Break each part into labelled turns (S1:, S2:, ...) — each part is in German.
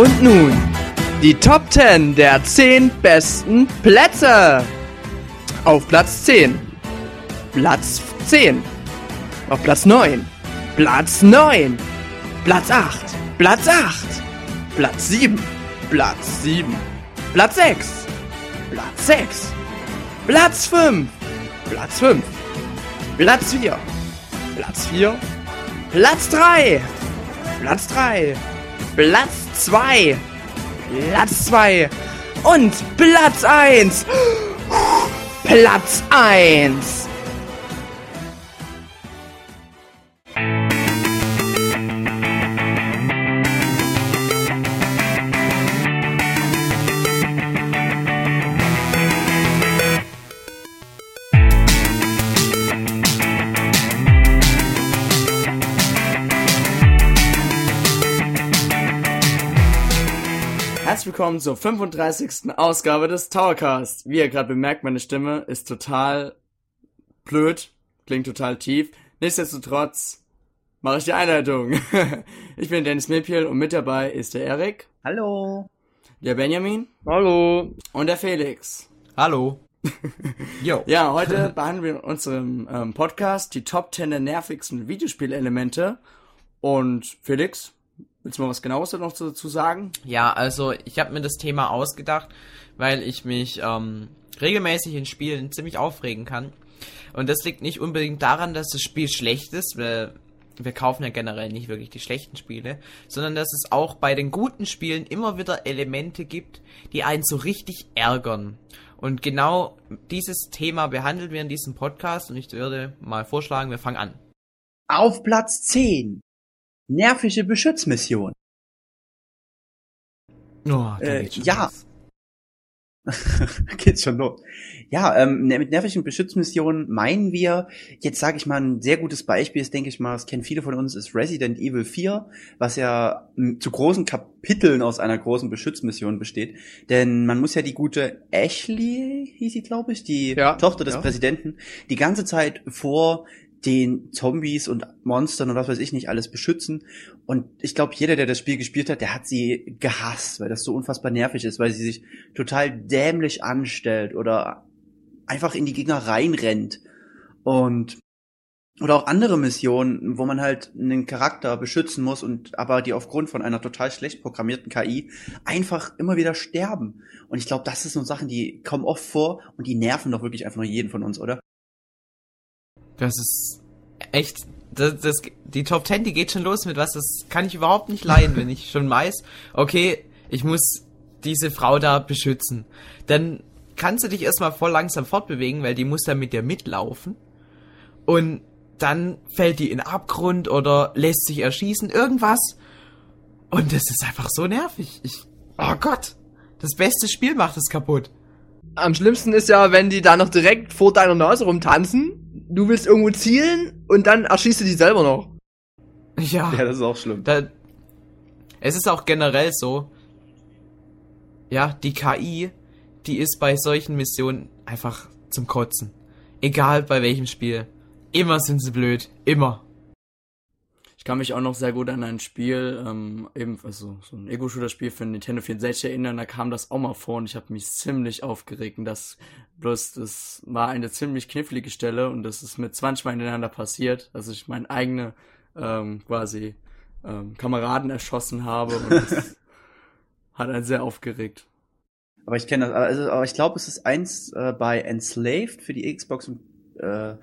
S1: Und nun die Top 10 der 10 besten Plätze. Auf Platz 10. Platz 10. Auf Platz 9. Platz 9. Platz 8. Platz 8. Platz 7. Platz 7. Platz 6. Platz 6. Platz 5. Platz 5. Platz 4. Platz 4. Platz 3. Platz 3. Platz 2. Platz 2. Und Platz 1. Platz 1. Herzlich willkommen zur 35. Ausgabe des Towercast. Wie ihr gerade bemerkt, meine Stimme ist total blöd, klingt total tief. Nichtsdestotrotz mache ich die Einleitung. ich bin Dennis Mepiel und mit dabei ist der Erik.
S2: Hallo.
S1: Der Benjamin.
S3: Hallo.
S1: Und der Felix.
S3: Hallo.
S1: Jo. Ja, heute behandeln wir in unserem ähm, Podcast die Top 10 der nervigsten Videospielelemente. Und Felix, Willst du mal was genaues noch dazu sagen?
S3: Ja, also ich habe mir das Thema ausgedacht, weil ich mich ähm, regelmäßig in Spielen ziemlich aufregen kann. Und das liegt nicht unbedingt daran, dass das Spiel schlecht ist, weil wir kaufen ja generell nicht wirklich die schlechten Spiele, sondern dass es auch bei den guten Spielen immer wieder Elemente gibt, die einen so richtig ärgern. Und genau dieses Thema behandeln wir in diesem Podcast und ich würde mal vorschlagen, wir fangen an.
S2: Auf Platz 10 nervige Beschützmission.
S3: Oh,
S2: äh, ja. Geht's schon los. Ja, ähm, ne, mit nervigen Beschützmissionen meinen wir, jetzt sage ich mal, ein sehr gutes Beispiel ist, denke ich mal, das kennen viele von uns, ist Resident Evil 4, was ja zu großen Kapiteln aus einer großen Beschützmission besteht. Denn man muss ja die gute Ashley, hieß sie, glaube ich, die ja, Tochter des ja. Präsidenten, die ganze Zeit vor den Zombies und Monstern und was weiß ich nicht alles beschützen. Und ich glaube, jeder, der das Spiel gespielt hat, der hat sie gehasst, weil das so unfassbar nervig ist, weil sie sich total dämlich anstellt oder einfach in die Gegner reinrennt. Und oder auch andere Missionen, wo man halt einen Charakter beschützen muss und aber die aufgrund von einer total schlecht programmierten KI einfach immer wieder sterben. Und ich glaube, das sind so Sachen, die kommen oft vor und die nerven doch wirklich einfach nur jeden von uns, oder?
S3: Das ist echt. Das, das, die Top 10, die geht schon los mit was, das kann ich überhaupt nicht leiden, wenn ich schon weiß, okay, ich muss diese Frau da beschützen. Dann kannst du dich erstmal voll langsam fortbewegen, weil die muss dann mit dir mitlaufen. Und dann fällt die in Abgrund oder lässt sich erschießen, irgendwas. Und das ist einfach so nervig. Ich, oh Gott, das beste Spiel macht es kaputt.
S1: Am schlimmsten ist ja, wenn die da noch direkt vor deiner Nase rumtanzen, du willst irgendwo zielen und dann erschießt du die selber noch.
S3: Ja.
S2: Ja, das ist auch schlimm.
S3: Da, es ist auch generell so, ja, die KI, die ist bei solchen Missionen einfach zum Kotzen. Egal bei welchem Spiel. Immer sind sie blöd. Immer.
S1: Ich kann mich auch noch sehr gut an ein Spiel, ähm, eben, also so ein Ego-Shooter-Spiel für Nintendo 64 erinnern, da kam das auch mal vor und ich habe mich ziemlich aufgeregt. Und das bloß, das war eine ziemlich knifflige Stelle und das ist mit 20 Mal hintereinander passiert. Also ich meine eigene ähm, quasi ähm, Kameraden erschossen habe und das hat einen sehr aufgeregt.
S2: Aber ich kenne das, also aber ich glaube, es ist eins äh, bei Enslaved für die Xbox und äh,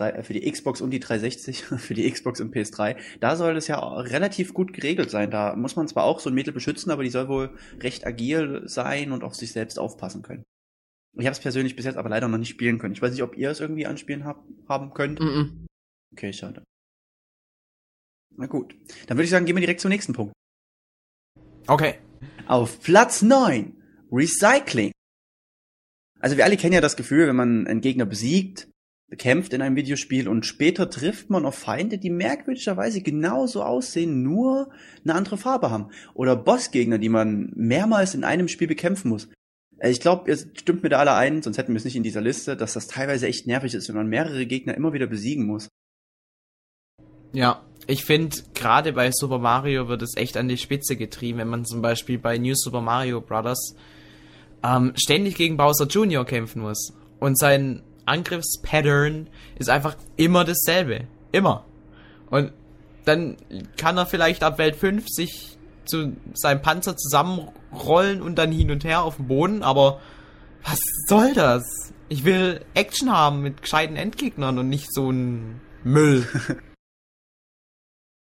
S2: äh, für die Xbox und die 360, für die Xbox und PS3, da soll es ja relativ gut geregelt sein. Da muss man zwar auch so ein Mädel beschützen, aber die soll wohl recht agil sein und auf sich selbst aufpassen können. Ich habe es persönlich bis jetzt aber leider noch nicht spielen können. Ich weiß nicht, ob ihr es irgendwie anspielen hab, haben könnt. Mm -mm. Okay, schade. Na gut. Dann würde ich sagen, gehen wir direkt zum nächsten Punkt.
S3: Okay.
S2: Auf Platz 9. Recycling. Also wir alle kennen ja das Gefühl, wenn man einen Gegner besiegt, bekämpft in einem Videospiel und später trifft man auf Feinde, die merkwürdigerweise genauso aussehen, nur eine andere Farbe haben. Oder Bossgegner, die man mehrmals in einem Spiel bekämpfen muss. Äh, ich glaube, ihr stimmt mir da alle ein, sonst hätten wir es nicht in dieser Liste, dass das teilweise echt nervig ist, wenn man mehrere Gegner immer wieder besiegen muss.
S3: Ja, ich finde, gerade bei Super Mario wird es echt an die Spitze getrieben, wenn man zum Beispiel bei New Super Mario Bros. Ähm, ständig gegen Bowser Jr. kämpfen muss. Und sein Angriffspattern ist einfach immer dasselbe. Immer. Und dann kann er vielleicht ab Welt 5 sich zu seinem Panzer zusammenrollen und dann hin und her auf dem Boden, aber was soll das? Ich will Action haben mit gescheiten Endgegnern und nicht so ein Müll.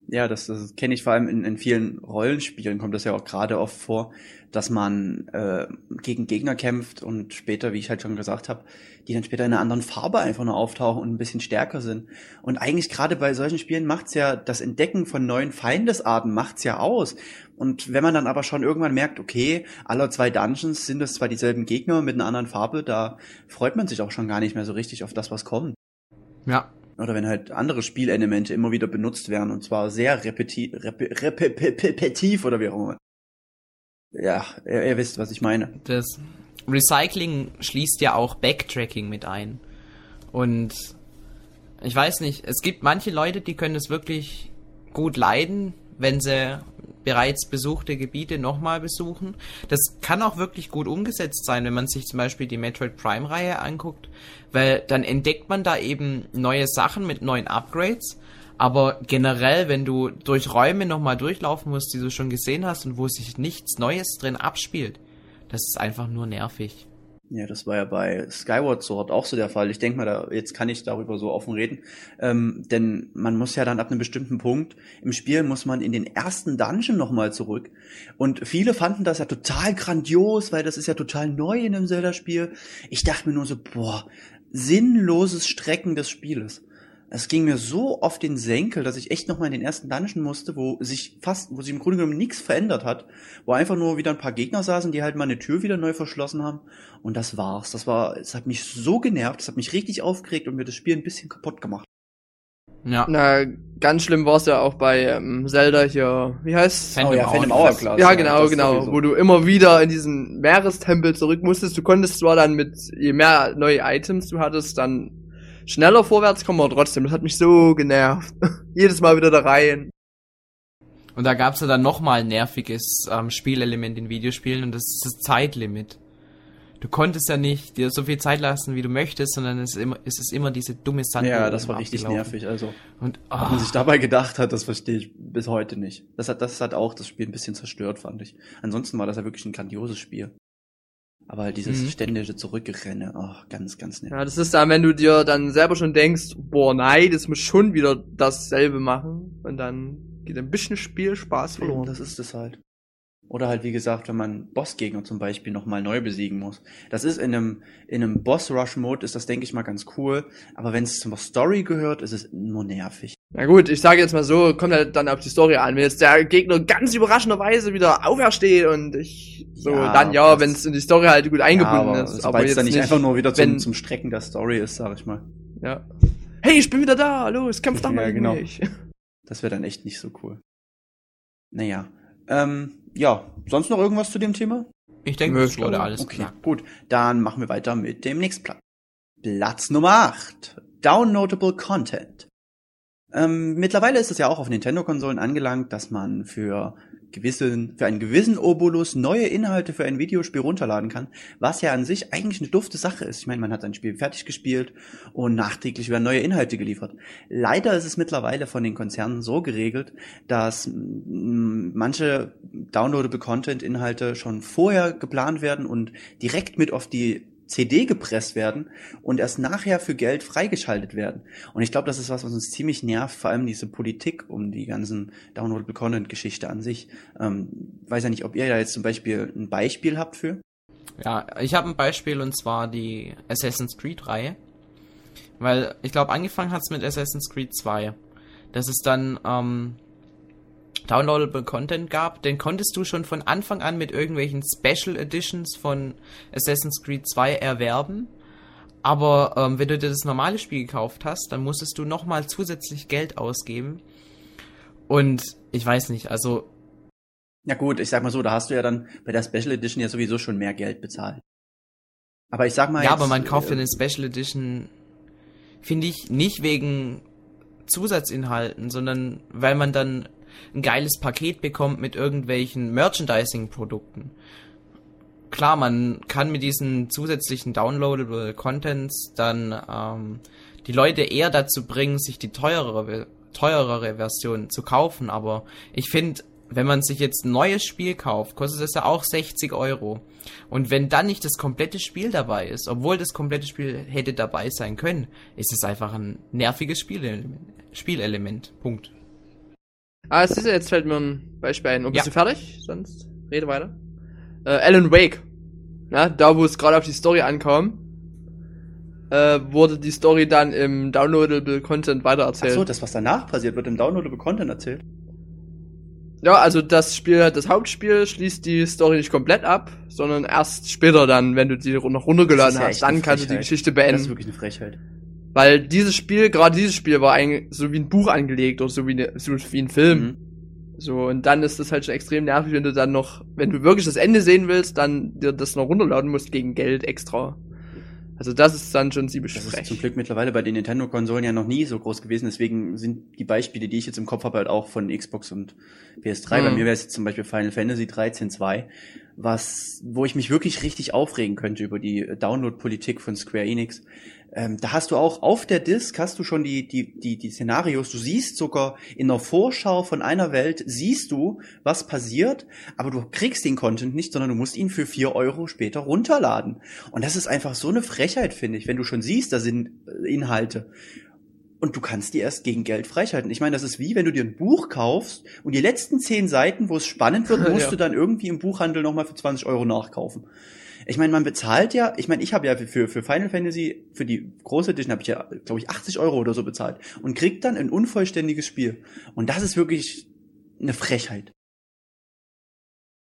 S2: Ja, das, das kenne ich vor allem in, in vielen Rollenspielen, kommt das ja auch gerade oft vor, dass man äh, gegen Gegner kämpft und später, wie ich halt schon gesagt habe, die dann später in einer anderen Farbe einfach nur auftauchen und ein bisschen stärker sind. Und eigentlich gerade bei solchen Spielen macht's ja das Entdecken von neuen Feindesarten macht's ja aus. Und wenn man dann aber schon irgendwann merkt, okay, aller zwei Dungeons sind es zwar dieselben Gegner mit einer anderen Farbe, da freut man sich auch schon gar nicht mehr so richtig auf das, was kommt.
S3: Ja,
S2: oder wenn halt andere Spielelemente immer wieder benutzt werden und zwar sehr repeti rep rep repetitiv oder wie auch immer. Ja, ihr, ihr wisst, was ich meine.
S3: Das Recycling schließt ja auch Backtracking mit ein. Und ich weiß nicht, es gibt manche Leute, die können es wirklich gut leiden, wenn sie bereits besuchte Gebiete nochmal besuchen. Das kann auch wirklich gut umgesetzt sein, wenn man sich zum Beispiel die Metroid Prime Reihe anguckt, weil dann entdeckt man da eben neue Sachen mit neuen Upgrades. Aber generell, wenn du durch Räume nochmal durchlaufen musst, die du schon gesehen hast und wo sich nichts Neues drin abspielt, das ist einfach nur nervig.
S2: Ja, das war ja bei Skyward Sword auch so der Fall. Ich denke mal, da, jetzt kann ich darüber so offen reden. Ähm, denn man muss ja dann ab einem bestimmten Punkt im Spiel muss man in den ersten Dungeon nochmal zurück. Und viele fanden das ja total grandios, weil das ist ja total neu in einem Zelda-Spiel. Ich dachte mir nur so, boah, sinnloses Strecken des Spieles es ging mir so auf den Senkel, dass ich echt noch mal in den ersten Dungeon musste, wo sich fast, wo sich im Grunde genommen nichts verändert hat, wo einfach nur wieder ein paar Gegner saßen, die halt mal eine Tür wieder neu verschlossen haben und das war's. Das war, es hat mich so genervt, es hat mich richtig aufgeregt und mir das Spiel ein bisschen kaputt gemacht.
S4: Ja. Na, ganz schlimm war's ja auch bei ähm, Zelda hier, wie heißt's?
S2: Phantom, oh, ja, Phantom Hourglass.
S4: Ja, genau, ja, genau, sowieso. wo du immer wieder in diesen Meerestempel zurück musstest. Du konntest zwar dann mit, je mehr neue Items du hattest, dann schneller vorwärts kommen wir trotzdem. Das hat mich so genervt. Jedes Mal wieder da rein.
S3: Und da gab's ja dann nochmal ein nerviges ähm, Spielelement in Videospielen und das ist das Zeitlimit. Du konntest ja nicht dir so viel Zeit lassen, wie du möchtest, sondern es ist immer, es ist immer diese dumme Sand.
S2: Ja, das war richtig nervig. Also, und, oh. was man sich dabei gedacht hat, das verstehe ich bis heute nicht. Das hat, das hat auch das Spiel ein bisschen zerstört, fand ich. Ansonsten war das ja wirklich ein grandioses Spiel. Aber halt dieses mhm. ständige Zurückrenne, ach, ganz, ganz nett.
S4: Ja, das ist dann, wenn du dir dann selber schon denkst, boah, nein, das muss schon wieder dasselbe machen. Und dann geht ein bisschen Spielspaß verloren.
S2: Das ist es halt. Oder halt, wie gesagt, wenn man Bossgegner zum Beispiel nochmal neu besiegen muss. Das ist in einem, in einem Boss-Rush-Mode ist das, denke ich mal, ganz cool. Aber wenn es zur Story gehört, ist es nur nervig.
S4: Na gut, ich sage jetzt mal so, kommt halt dann auf die Story an. Wenn jetzt der Gegner ganz überraschenderweise wieder aufersteht und ich so, ja, dann ja, wenn es in die Story halt gut eingebunden ja, aber ist.
S2: Aber jetzt dann nicht einfach nur wieder zum, wenn, zum Strecken der Story ist, sag ich mal.
S4: Ja. Hey, ich bin wieder da, los, kämpf doch mal ja, genau. mich.
S2: Das wäre dann echt nicht so cool. Naja. Ähm, ja, sonst noch irgendwas zu dem Thema?
S3: Ich denke, das wurde alles
S2: okay, klar. Gut, dann machen wir weiter mit dem nächsten Platz. Platz Nummer 8. Downloadable Content. Ähm, mittlerweile ist es ja auch auf Nintendo-Konsolen angelangt, dass man für gewissen, für einen gewissen Obolus neue Inhalte für ein Videospiel runterladen kann, was ja an sich eigentlich eine dufte Sache ist. Ich meine, man hat ein Spiel fertig gespielt und nachträglich werden neue Inhalte geliefert. Leider ist es mittlerweile von den Konzernen so geregelt, dass manche downloadable Content-Inhalte schon vorher geplant werden und direkt mit auf die CD gepresst werden und erst nachher für Geld freigeschaltet werden. Und ich glaube, das ist was, was uns ziemlich nervt, vor allem diese Politik um die ganzen Downloadable Content Geschichte an sich. Ähm, weiß ja nicht, ob ihr da jetzt zum Beispiel ein Beispiel habt für.
S3: Ja, ich habe ein Beispiel und zwar die Assassin's Creed Reihe. Weil ich glaube, angefangen hat's mit Assassin's Creed 2. Das ist dann ähm, downloadable Content gab, den konntest du schon von Anfang an mit irgendwelchen Special Editions von Assassin's Creed 2 erwerben. Aber ähm, wenn du dir das normale Spiel gekauft hast, dann musstest du nochmal zusätzlich Geld ausgeben. Und ich weiß nicht, also.
S2: Ja gut, ich sag mal so, da hast du ja dann bei der Special Edition ja sowieso schon mehr Geld bezahlt. Aber ich sag mal.
S3: Ja, jetzt, aber man kauft ja äh, eine Special Edition, finde ich, nicht wegen Zusatzinhalten, sondern weil man dann ein geiles Paket bekommt mit irgendwelchen Merchandising-Produkten. Klar, man kann mit diesen zusätzlichen downloadable Contents dann ähm, die Leute eher dazu bringen, sich die teurere, teurere Version zu kaufen, aber ich finde, wenn man sich jetzt ein neues Spiel kauft, kostet es ja auch 60 Euro. Und wenn dann nicht das komplette Spiel dabei ist, obwohl das komplette Spiel hätte dabei sein können, ist es einfach ein nerviges Spielelement. Spielelement. Punkt.
S4: Ah, es ist ja, jetzt fällt mir ein Beispiel ein. Und bist du fertig? Sonst rede weiter. Äh, Alan Wake. Ja, da wo es gerade auf die Story ankam, äh, wurde die Story dann im Downloadable Content weitererzählt.
S2: Ach so, das was danach passiert, wird im Downloadable Content erzählt.
S4: Ja, also das Spiel, das Hauptspiel schließt die Story nicht komplett ab, sondern erst später dann, wenn du die noch runtergeladen
S2: ja
S4: hast, dann kannst du die Geschichte
S2: Das ist
S4: beenden.
S2: wirklich eine Frechheit.
S4: Weil dieses Spiel, gerade dieses Spiel war eigentlich so wie ein Buch angelegt oder so wie, eine, so wie ein Film.
S2: Mhm.
S4: So, und dann ist das halt schon extrem nervig, wenn du dann noch, wenn du wirklich das Ende sehen willst, dann dir das noch runterladen musst gegen Geld extra. Also das ist dann schon ziemlich
S2: Das ist zum Glück mittlerweile bei den Nintendo-Konsolen ja noch nie so groß gewesen. Deswegen sind die Beispiele, die ich jetzt im Kopf habe, halt auch von Xbox und PS3. Bei
S4: Mhm.
S2: mir wäre es jetzt zum Beispiel Final Fantasy 13 2, was, wo ich mich wirklich richtig aufregen könnte über die Download-Politik von Square Enix. Ähm, da hast du auch auf der Disk hast du schon die, die, die, die Szenarios. Du siehst sogar in der Vorschau von einer Welt, siehst du, was passiert, aber du kriegst den Content nicht, sondern du musst ihn für vier Euro später runterladen. Und das ist einfach so eine Frechheit, finde ich, wenn du schon siehst, da sind äh, Inhalte. Und du kannst die erst gegen Geld freischalten. Ich meine, das ist wie, wenn du dir ein Buch kaufst und die letzten zehn Seiten, wo es spannend wird, musst
S4: Ja.
S2: du dann irgendwie im Buchhandel nochmal für 20 Euro nachkaufen. Ich meine, man bezahlt ja, ich meine, ich habe ja für, für Final Fantasy, für die große Edition habe ich ja, glaube ich, 80 Euro oder so bezahlt und krieg dann ein unvollständiges Spiel. Und das ist wirklich eine Frechheit.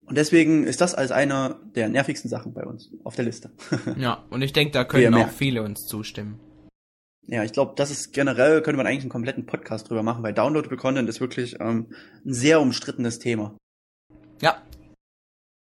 S2: Und deswegen ist das als einer der nervigsten Sachen bei uns auf der Liste.
S3: Ja, und ich denke, da können auch viele uns zustimmen.
S2: Ja, ich glaube, das ist generell, könnte man eigentlich einen kompletten Podcast drüber machen, weil Downloadable Content ist wirklich ähm, ein sehr umstrittenes Thema.
S3: Ja,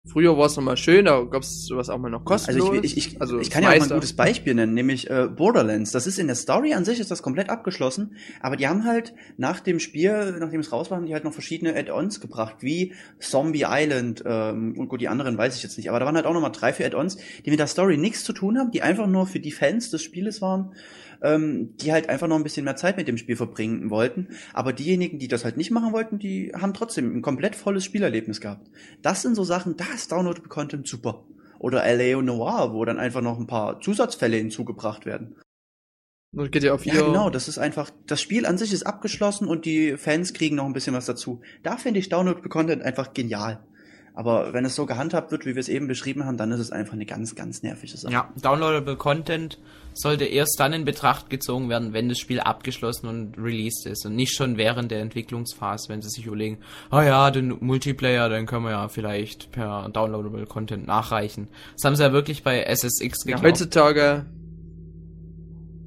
S4: Früher war es nochmal schön, da gab es sowas auch mal noch kostenlos.
S2: Also ich, ich, ich,
S4: also
S2: ich kann ja auch mal ein gutes Beispiel nennen, nämlich äh, Borderlands. Das ist in der Story an sich ist das komplett abgeschlossen, aber die haben halt nach dem Spiel, nachdem es raus war, haben die halt noch verschiedene Add-ons gebracht, wie Zombie Island ähm, und gut, die anderen weiß ich jetzt nicht, aber da waren halt auch nochmal drei, vier Add-ons, die mit der Story nichts zu tun haben, die einfach nur für die Fans des Spieles waren, ähm, die halt einfach noch ein bisschen mehr Zeit mit dem Spiel verbringen wollten. Aber diejenigen, die das halt nicht machen wollten, die haben trotzdem ein komplett volles Spielerlebnis gehabt. Das sind so Sachen, da ist Downloadable Content super. Oder LA Noir, wo dann einfach noch ein paar Zusatzfälle hinzugebracht werden.
S4: Und GTA 4.
S2: Ja, genau, das ist einfach, das Spiel an sich ist abgeschlossen und die Fans kriegen noch ein bisschen was dazu. Da finde ich Downloadable Content einfach genial. Aber wenn es so gehandhabt wird, wie wir es eben beschrieben haben, dann ist es einfach eine ganz, ganz nervige Sache.
S3: ja, downloadable Content sollte erst dann in Betracht gezogen werden, wenn das Spiel abgeschlossen und released ist und nicht schon während der Entwicklungsphase, wenn sie sich überlegen, ah ja, den Multiplayer, den können wir ja vielleicht per downloadable Content nachreichen. Das haben sie ja wirklich bei SSX
S4: Ja,
S3: geglaubt.
S4: heutzutage,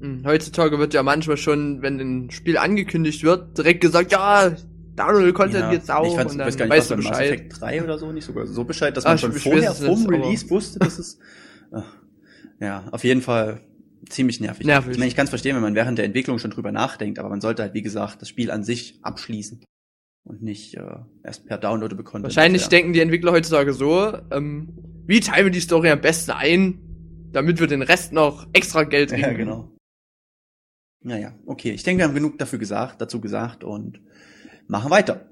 S4: Hm, heutzutage wird ja manchmal schon, wenn ein Spiel angekündigt wird, direkt gesagt, ja, Download Content jetzt auch
S2: ich
S4: und dann
S2: weiß gar nicht,
S4: weißt du
S2: bei Mass
S4: Bescheid.
S2: Effect 3 oder so, nicht sogar so Bescheid, dass
S4: Ah,
S2: man schon vorher vom Release wusste, dass es, Ach, ja, auf jeden Fall ziemlich nervig.
S4: Nervig.
S2: Ich meine, ich kann es verstehen, wenn man während der Entwicklung schon drüber nachdenkt, aber man sollte halt, wie gesagt, das Spiel an sich abschließen und nicht äh, erst per Downloadable Content.
S4: Wahrscheinlich
S2: ja.
S4: denken die Entwickler heutzutage so, ähm, wie teilen wir die Story am besten ein, damit wir den Rest noch extra Geld kriegen.
S2: Ja, genau. Naja, okay. Ich denke, wir haben genug dafür gesagt, dazu gesagt und machen weiter.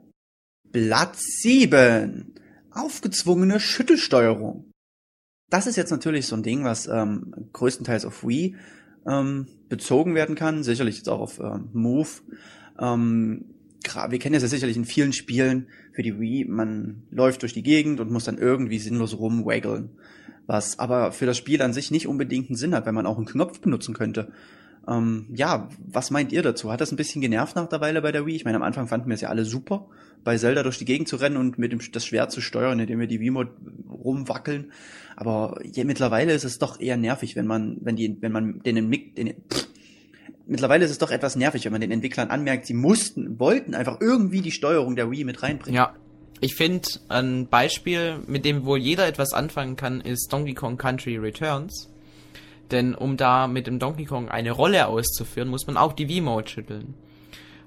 S2: Blatt 7. Aufgezwungene Schüttelsteuerung. Das ist jetzt natürlich so ein Ding, was ähm, größtenteils auf Wii ähm, bezogen werden kann, sicherlich jetzt auch auf ähm, Move. Ähm, wir kennen das ja sicherlich in vielen Spielen für die Wii. Man läuft durch die Gegend und muss dann irgendwie sinnlos rumwaggeln. Was aber für das Spiel an sich nicht unbedingt einen Sinn hat, wenn man auch einen Knopf benutzen könnte. Ähm, ja, was meint ihr dazu? Hat das ein bisschen genervt nach der Weile bei der Wii? Ich meine, am Anfang fanden wir es ja alle super, bei Zelda durch die Gegend zu rennen und mit dem das Schwert zu steuern, indem wir die Wiimote rumwackeln. Aber ja, mittlerweile ist es doch eher nervig, wenn man, wenn die, wenn man den, Entwick- den pff, mittlerweile ist es doch etwas nervig, wenn man den Entwicklern anmerkt, sie mussten, wollten einfach irgendwie die Steuerung der Wii mit reinbringen.
S3: Ja. Ich finde, ein Beispiel, mit dem wohl jeder etwas anfangen kann, ist Donkey Kong Country Returns. Denn um da mit dem Donkey Kong eine Rolle auszuführen, muss man auch die V-Mode schütteln.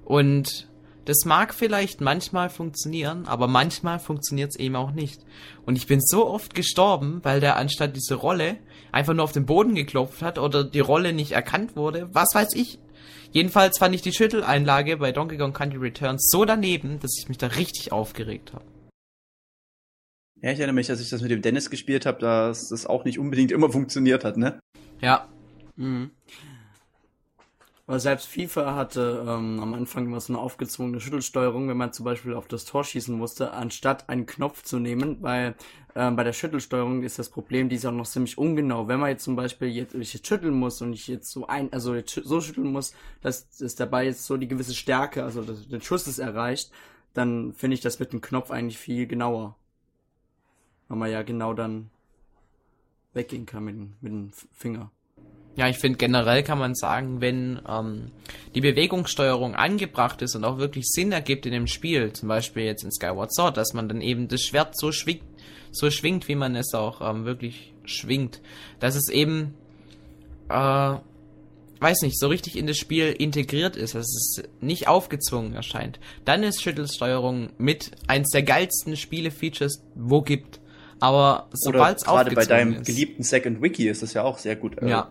S3: Und das mag vielleicht manchmal funktionieren, aber manchmal funktioniert es eben auch nicht. Und ich bin so oft gestorben, weil der anstatt diese Rolle einfach nur auf den Boden geklopft hat oder die Rolle nicht erkannt wurde. Was weiß ich. Jedenfalls fand ich die Schütteleinlage bei Donkey Kong Country Returns so daneben, dass ich mich da richtig aufgeregt habe.
S2: Ja, ich erinnere mich, dass ich das mit dem Dennis gespielt habe, dass das auch nicht unbedingt immer funktioniert hat, ne?
S3: Ja.
S1: Mhm. Weil selbst FIFA hatte ähm, am Anfang immer so eine aufgezwungene Schüttelsteuerung, wenn man zum Beispiel auf das Tor schießen musste, anstatt einen Knopf zu nehmen, weil ähm, bei der Schüttelsteuerung ist das Problem, die ist auch noch ziemlich ungenau. Wenn man jetzt zum Beispiel jetzt, ich jetzt schütteln muss und ich jetzt so ein, also so schütteln muss, dass es dabei jetzt so die gewisse Stärke, also das, den Schuss ist erreicht, dann finde ich das mit dem Knopf eigentlich viel genauer. Weil man ja genau dann weggehen kann mit, mit dem Finger.
S3: Ja, ich finde generell kann man sagen, wenn ähm, die Bewegungssteuerung angebracht ist und auch wirklich Sinn ergibt in dem Spiel, zum Beispiel jetzt in Skyward Sword, dass man dann eben das Schwert so schwingt, so schwingt, wie man es auch ähm, wirklich schwingt, dass es eben, äh, weiß nicht, so richtig in das Spiel integriert ist, dass es nicht aufgezwungen erscheint. Dann ist Schüttelsteuerung mit eins der geilsten Spiele-Features, wo gibt. Aber sobald es
S2: gerade bei deinem ist, geliebten Second Wiki ist das ja auch sehr gut äh,
S3: ja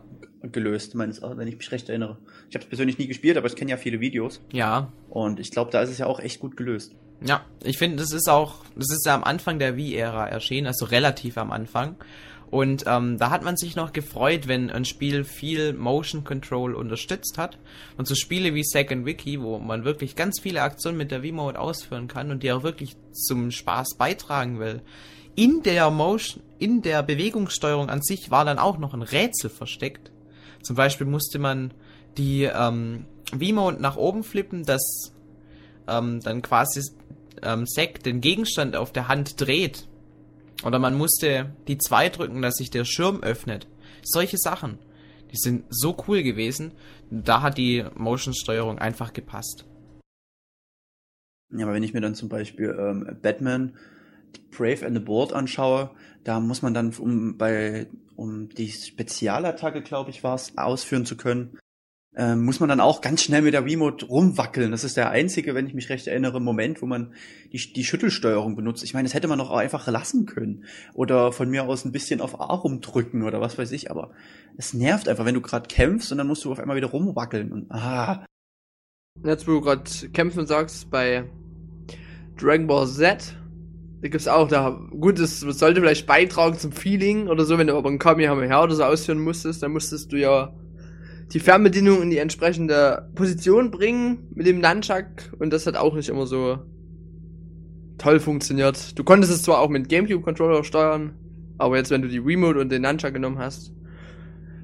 S2: gelöst, meines wenn ich mich recht erinnere. Ich habe es persönlich nie gespielt, aber ich kenne ja viele Videos.
S3: Ja.
S2: Und ich glaube, da ist es ja auch echt gut gelöst.
S3: Ja, ich finde, das ist auch, das ist ja am Anfang der Wii-Ära erschienen, also relativ am Anfang. Und ähm, da hat man sich noch gefreut, wenn ein Spiel viel Motion Control unterstützt hat. Und so Spiele wie Second Wiki, wo man wirklich ganz viele Aktionen mit der Wii-Mode ausführen kann und die auch wirklich zum Spaß beitragen will. In der Motion, in der Bewegungssteuerung an sich war dann auch noch ein Rätsel versteckt. Zum Beispiel musste man die ähm, V-Mode nach oben flippen, dass ähm, dann quasi ähm, Zack den Gegenstand auf der Hand dreht. Oder man musste die 2 drücken, dass sich der Schirm öffnet. Solche Sachen. Die sind so cool gewesen. Da hat die Motion-Steuerung einfach gepasst.
S2: Ja, aber wenn ich mir dann zum Beispiel ähm, Batman Brave and the Board anschaue, da muss man dann, um bei um die Spezialattacke, glaube ich, war es, ausführen zu können, ähm, muss man dann auch ganz schnell mit der Remote rumwackeln. Das ist der einzige, wenn ich mich recht erinnere, Moment, wo man die, die Schüttelsteuerung benutzt. Ich meine, das hätte man doch auch einfach lassen können. Oder von mir aus ein bisschen auf A rumdrücken oder was weiß ich. Aber es nervt einfach, wenn du gerade kämpfst und dann musst du auf einmal wieder rumwackeln. Und, ah.
S4: Jetzt, wo du gerade kämpfen sagst, bei Dragon Ball Z da gibt's auch, da, gut, das sollte vielleicht beitragen zum Feeling oder so, wenn du aber ein Kamehameha oder so ausführen musstest, dann musstest du ja die Fernbedienung in die entsprechende Position bringen mit dem Nunchuck und das hat auch nicht immer so toll funktioniert. Du konntest es zwar auch mit Gamecube-Controller steuern, aber jetzt, wenn du die Remote und den Nunchuck genommen hast,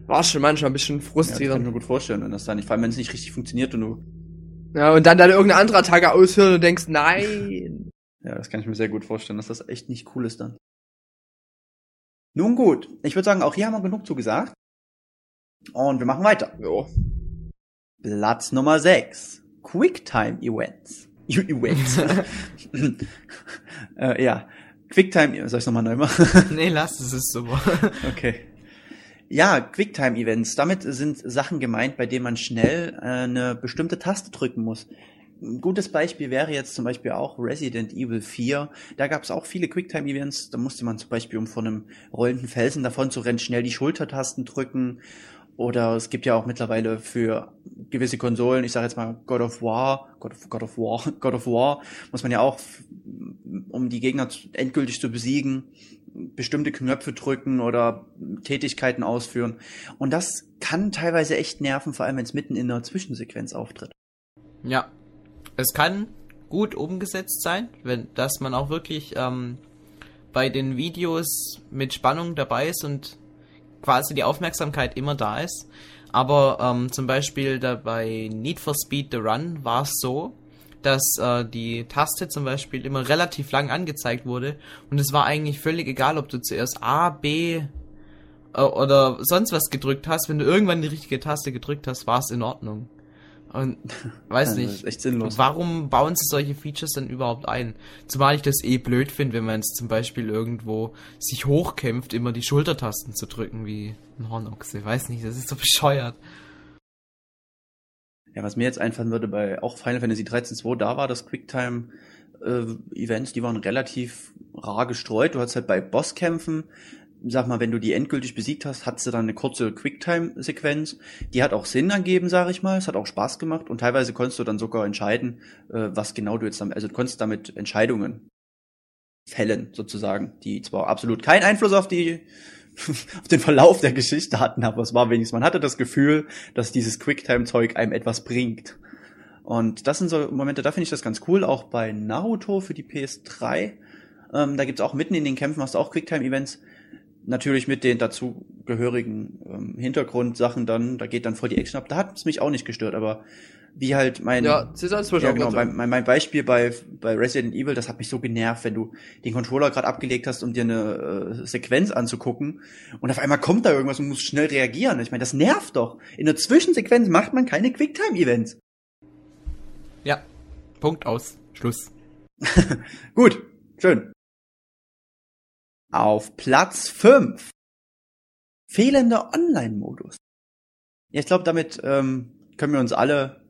S4: war es schon manchmal ein bisschen frustrierend. Ja, das
S2: kann ich mir gut vorstellen, wenn das dann nicht, vor allem wenn es nicht richtig funktioniert und du
S4: ja, und dann dann irgendeine andere Attacke ausführen und denkst, nein.
S2: Ja, das kann ich mir sehr gut vorstellen, dass das echt nicht cool ist dann. Nun gut, ich würde sagen, auch hier haben wir genug zugesagt. Und wir machen weiter.
S4: Jo.
S2: Platz Nummer 6. Quicktime Events. Events. äh, ja. Quicktime, soll ich nochmal neu machen?
S3: nee, lass es, ist super.
S2: okay. Ja, Quicktime-Events. Damit sind Sachen gemeint, bei denen man schnell äh, eine bestimmte Taste drücken muss. Ein gutes Beispiel wäre jetzt zum Beispiel auch Resident Evil 4. Da gab es auch viele Quicktime-Events. Da musste man zum Beispiel, um von einem rollenden Felsen davon zu rennen, schnell die Schultertasten drücken. Oder es gibt ja auch mittlerweile für gewisse Konsolen, ich sage jetzt mal God of War, God of, God of War, God of War, muss man ja auch, um die Gegner endgültig zu besiegen, bestimmte Knöpfe drücken oder Tätigkeiten ausführen. Und das kann teilweise echt nerven, vor allem wenn es mitten in einer Zwischensequenz auftritt.
S3: Ja, es kann gut umgesetzt sein, wenn, dass man auch wirklich ähm, bei den Videos mit Spannung dabei ist und quasi die Aufmerksamkeit immer da ist. Aber ähm, zum Beispiel da bei Need for Speed The Run war es so, dass äh, die Taste zum Beispiel immer relativ lang angezeigt wurde und es war eigentlich völlig egal, ob du zuerst A, B äh, oder sonst was gedrückt hast. Wenn du irgendwann die richtige Taste gedrückt hast, war es in Ordnung. Und weiß nicht,
S2: echt sinnlos.
S3: warum bauen sie solche Features denn überhaupt ein? Zumal ich das eh blöd finde, wenn man es zum Beispiel irgendwo sich hochkämpft, immer die Schultertasten zu drücken wie ein Hornochse. Weiß nicht, das ist so bescheuert.
S2: Ja, was mir jetzt einfallen würde bei auch Final Fantasy 13 2, da war das Quicktime äh, Events, die waren relativ rar gestreut. Du hast halt bei Bosskämpfen, sag mal, wenn du die endgültig besiegt hast, hat sie dann eine kurze Quicktime-Sequenz. Die hat auch Sinn ergeben, sag ich mal. Es hat auch Spaß gemacht und teilweise konntest du dann sogar entscheiden, äh, was genau du jetzt damit, also du konntest damit Entscheidungen fällen, sozusagen, die zwar absolut keinen Einfluss auf die auf den Verlauf der Geschichte hatten, aber es war wenigstens, man hatte das Gefühl, dass dieses Quicktime-Zeug einem etwas bringt. Und das sind so Momente, da finde ich das ganz cool, auch bei Naruto für die PS3. Ähm, da gibt's auch mitten in den Kämpfen, hast du auch Quicktime-Events, natürlich mit den dazugehörigen ähm, Hintergrundsachen dann, da geht dann voll die Action ab. Da hat es mich auch nicht gestört, aber wie halt mein
S4: Ja,
S2: ja, genau, mein, mein, mein Beispiel bei, bei Resident Evil, das hat mich so genervt, wenn du den Controller gerade abgelegt hast, um dir eine äh, Sequenz anzugucken und auf einmal kommt da irgendwas und musst schnell reagieren. Ich meine, das nervt doch. In der Zwischensequenz macht man keine Quicktime-Events.
S3: Ja. Punkt aus. Schluss.
S2: Gut, schön. Auf Platz 5. Fehlender Online-Modus. Ja, ich glaube, damit ähm, können wir uns alle,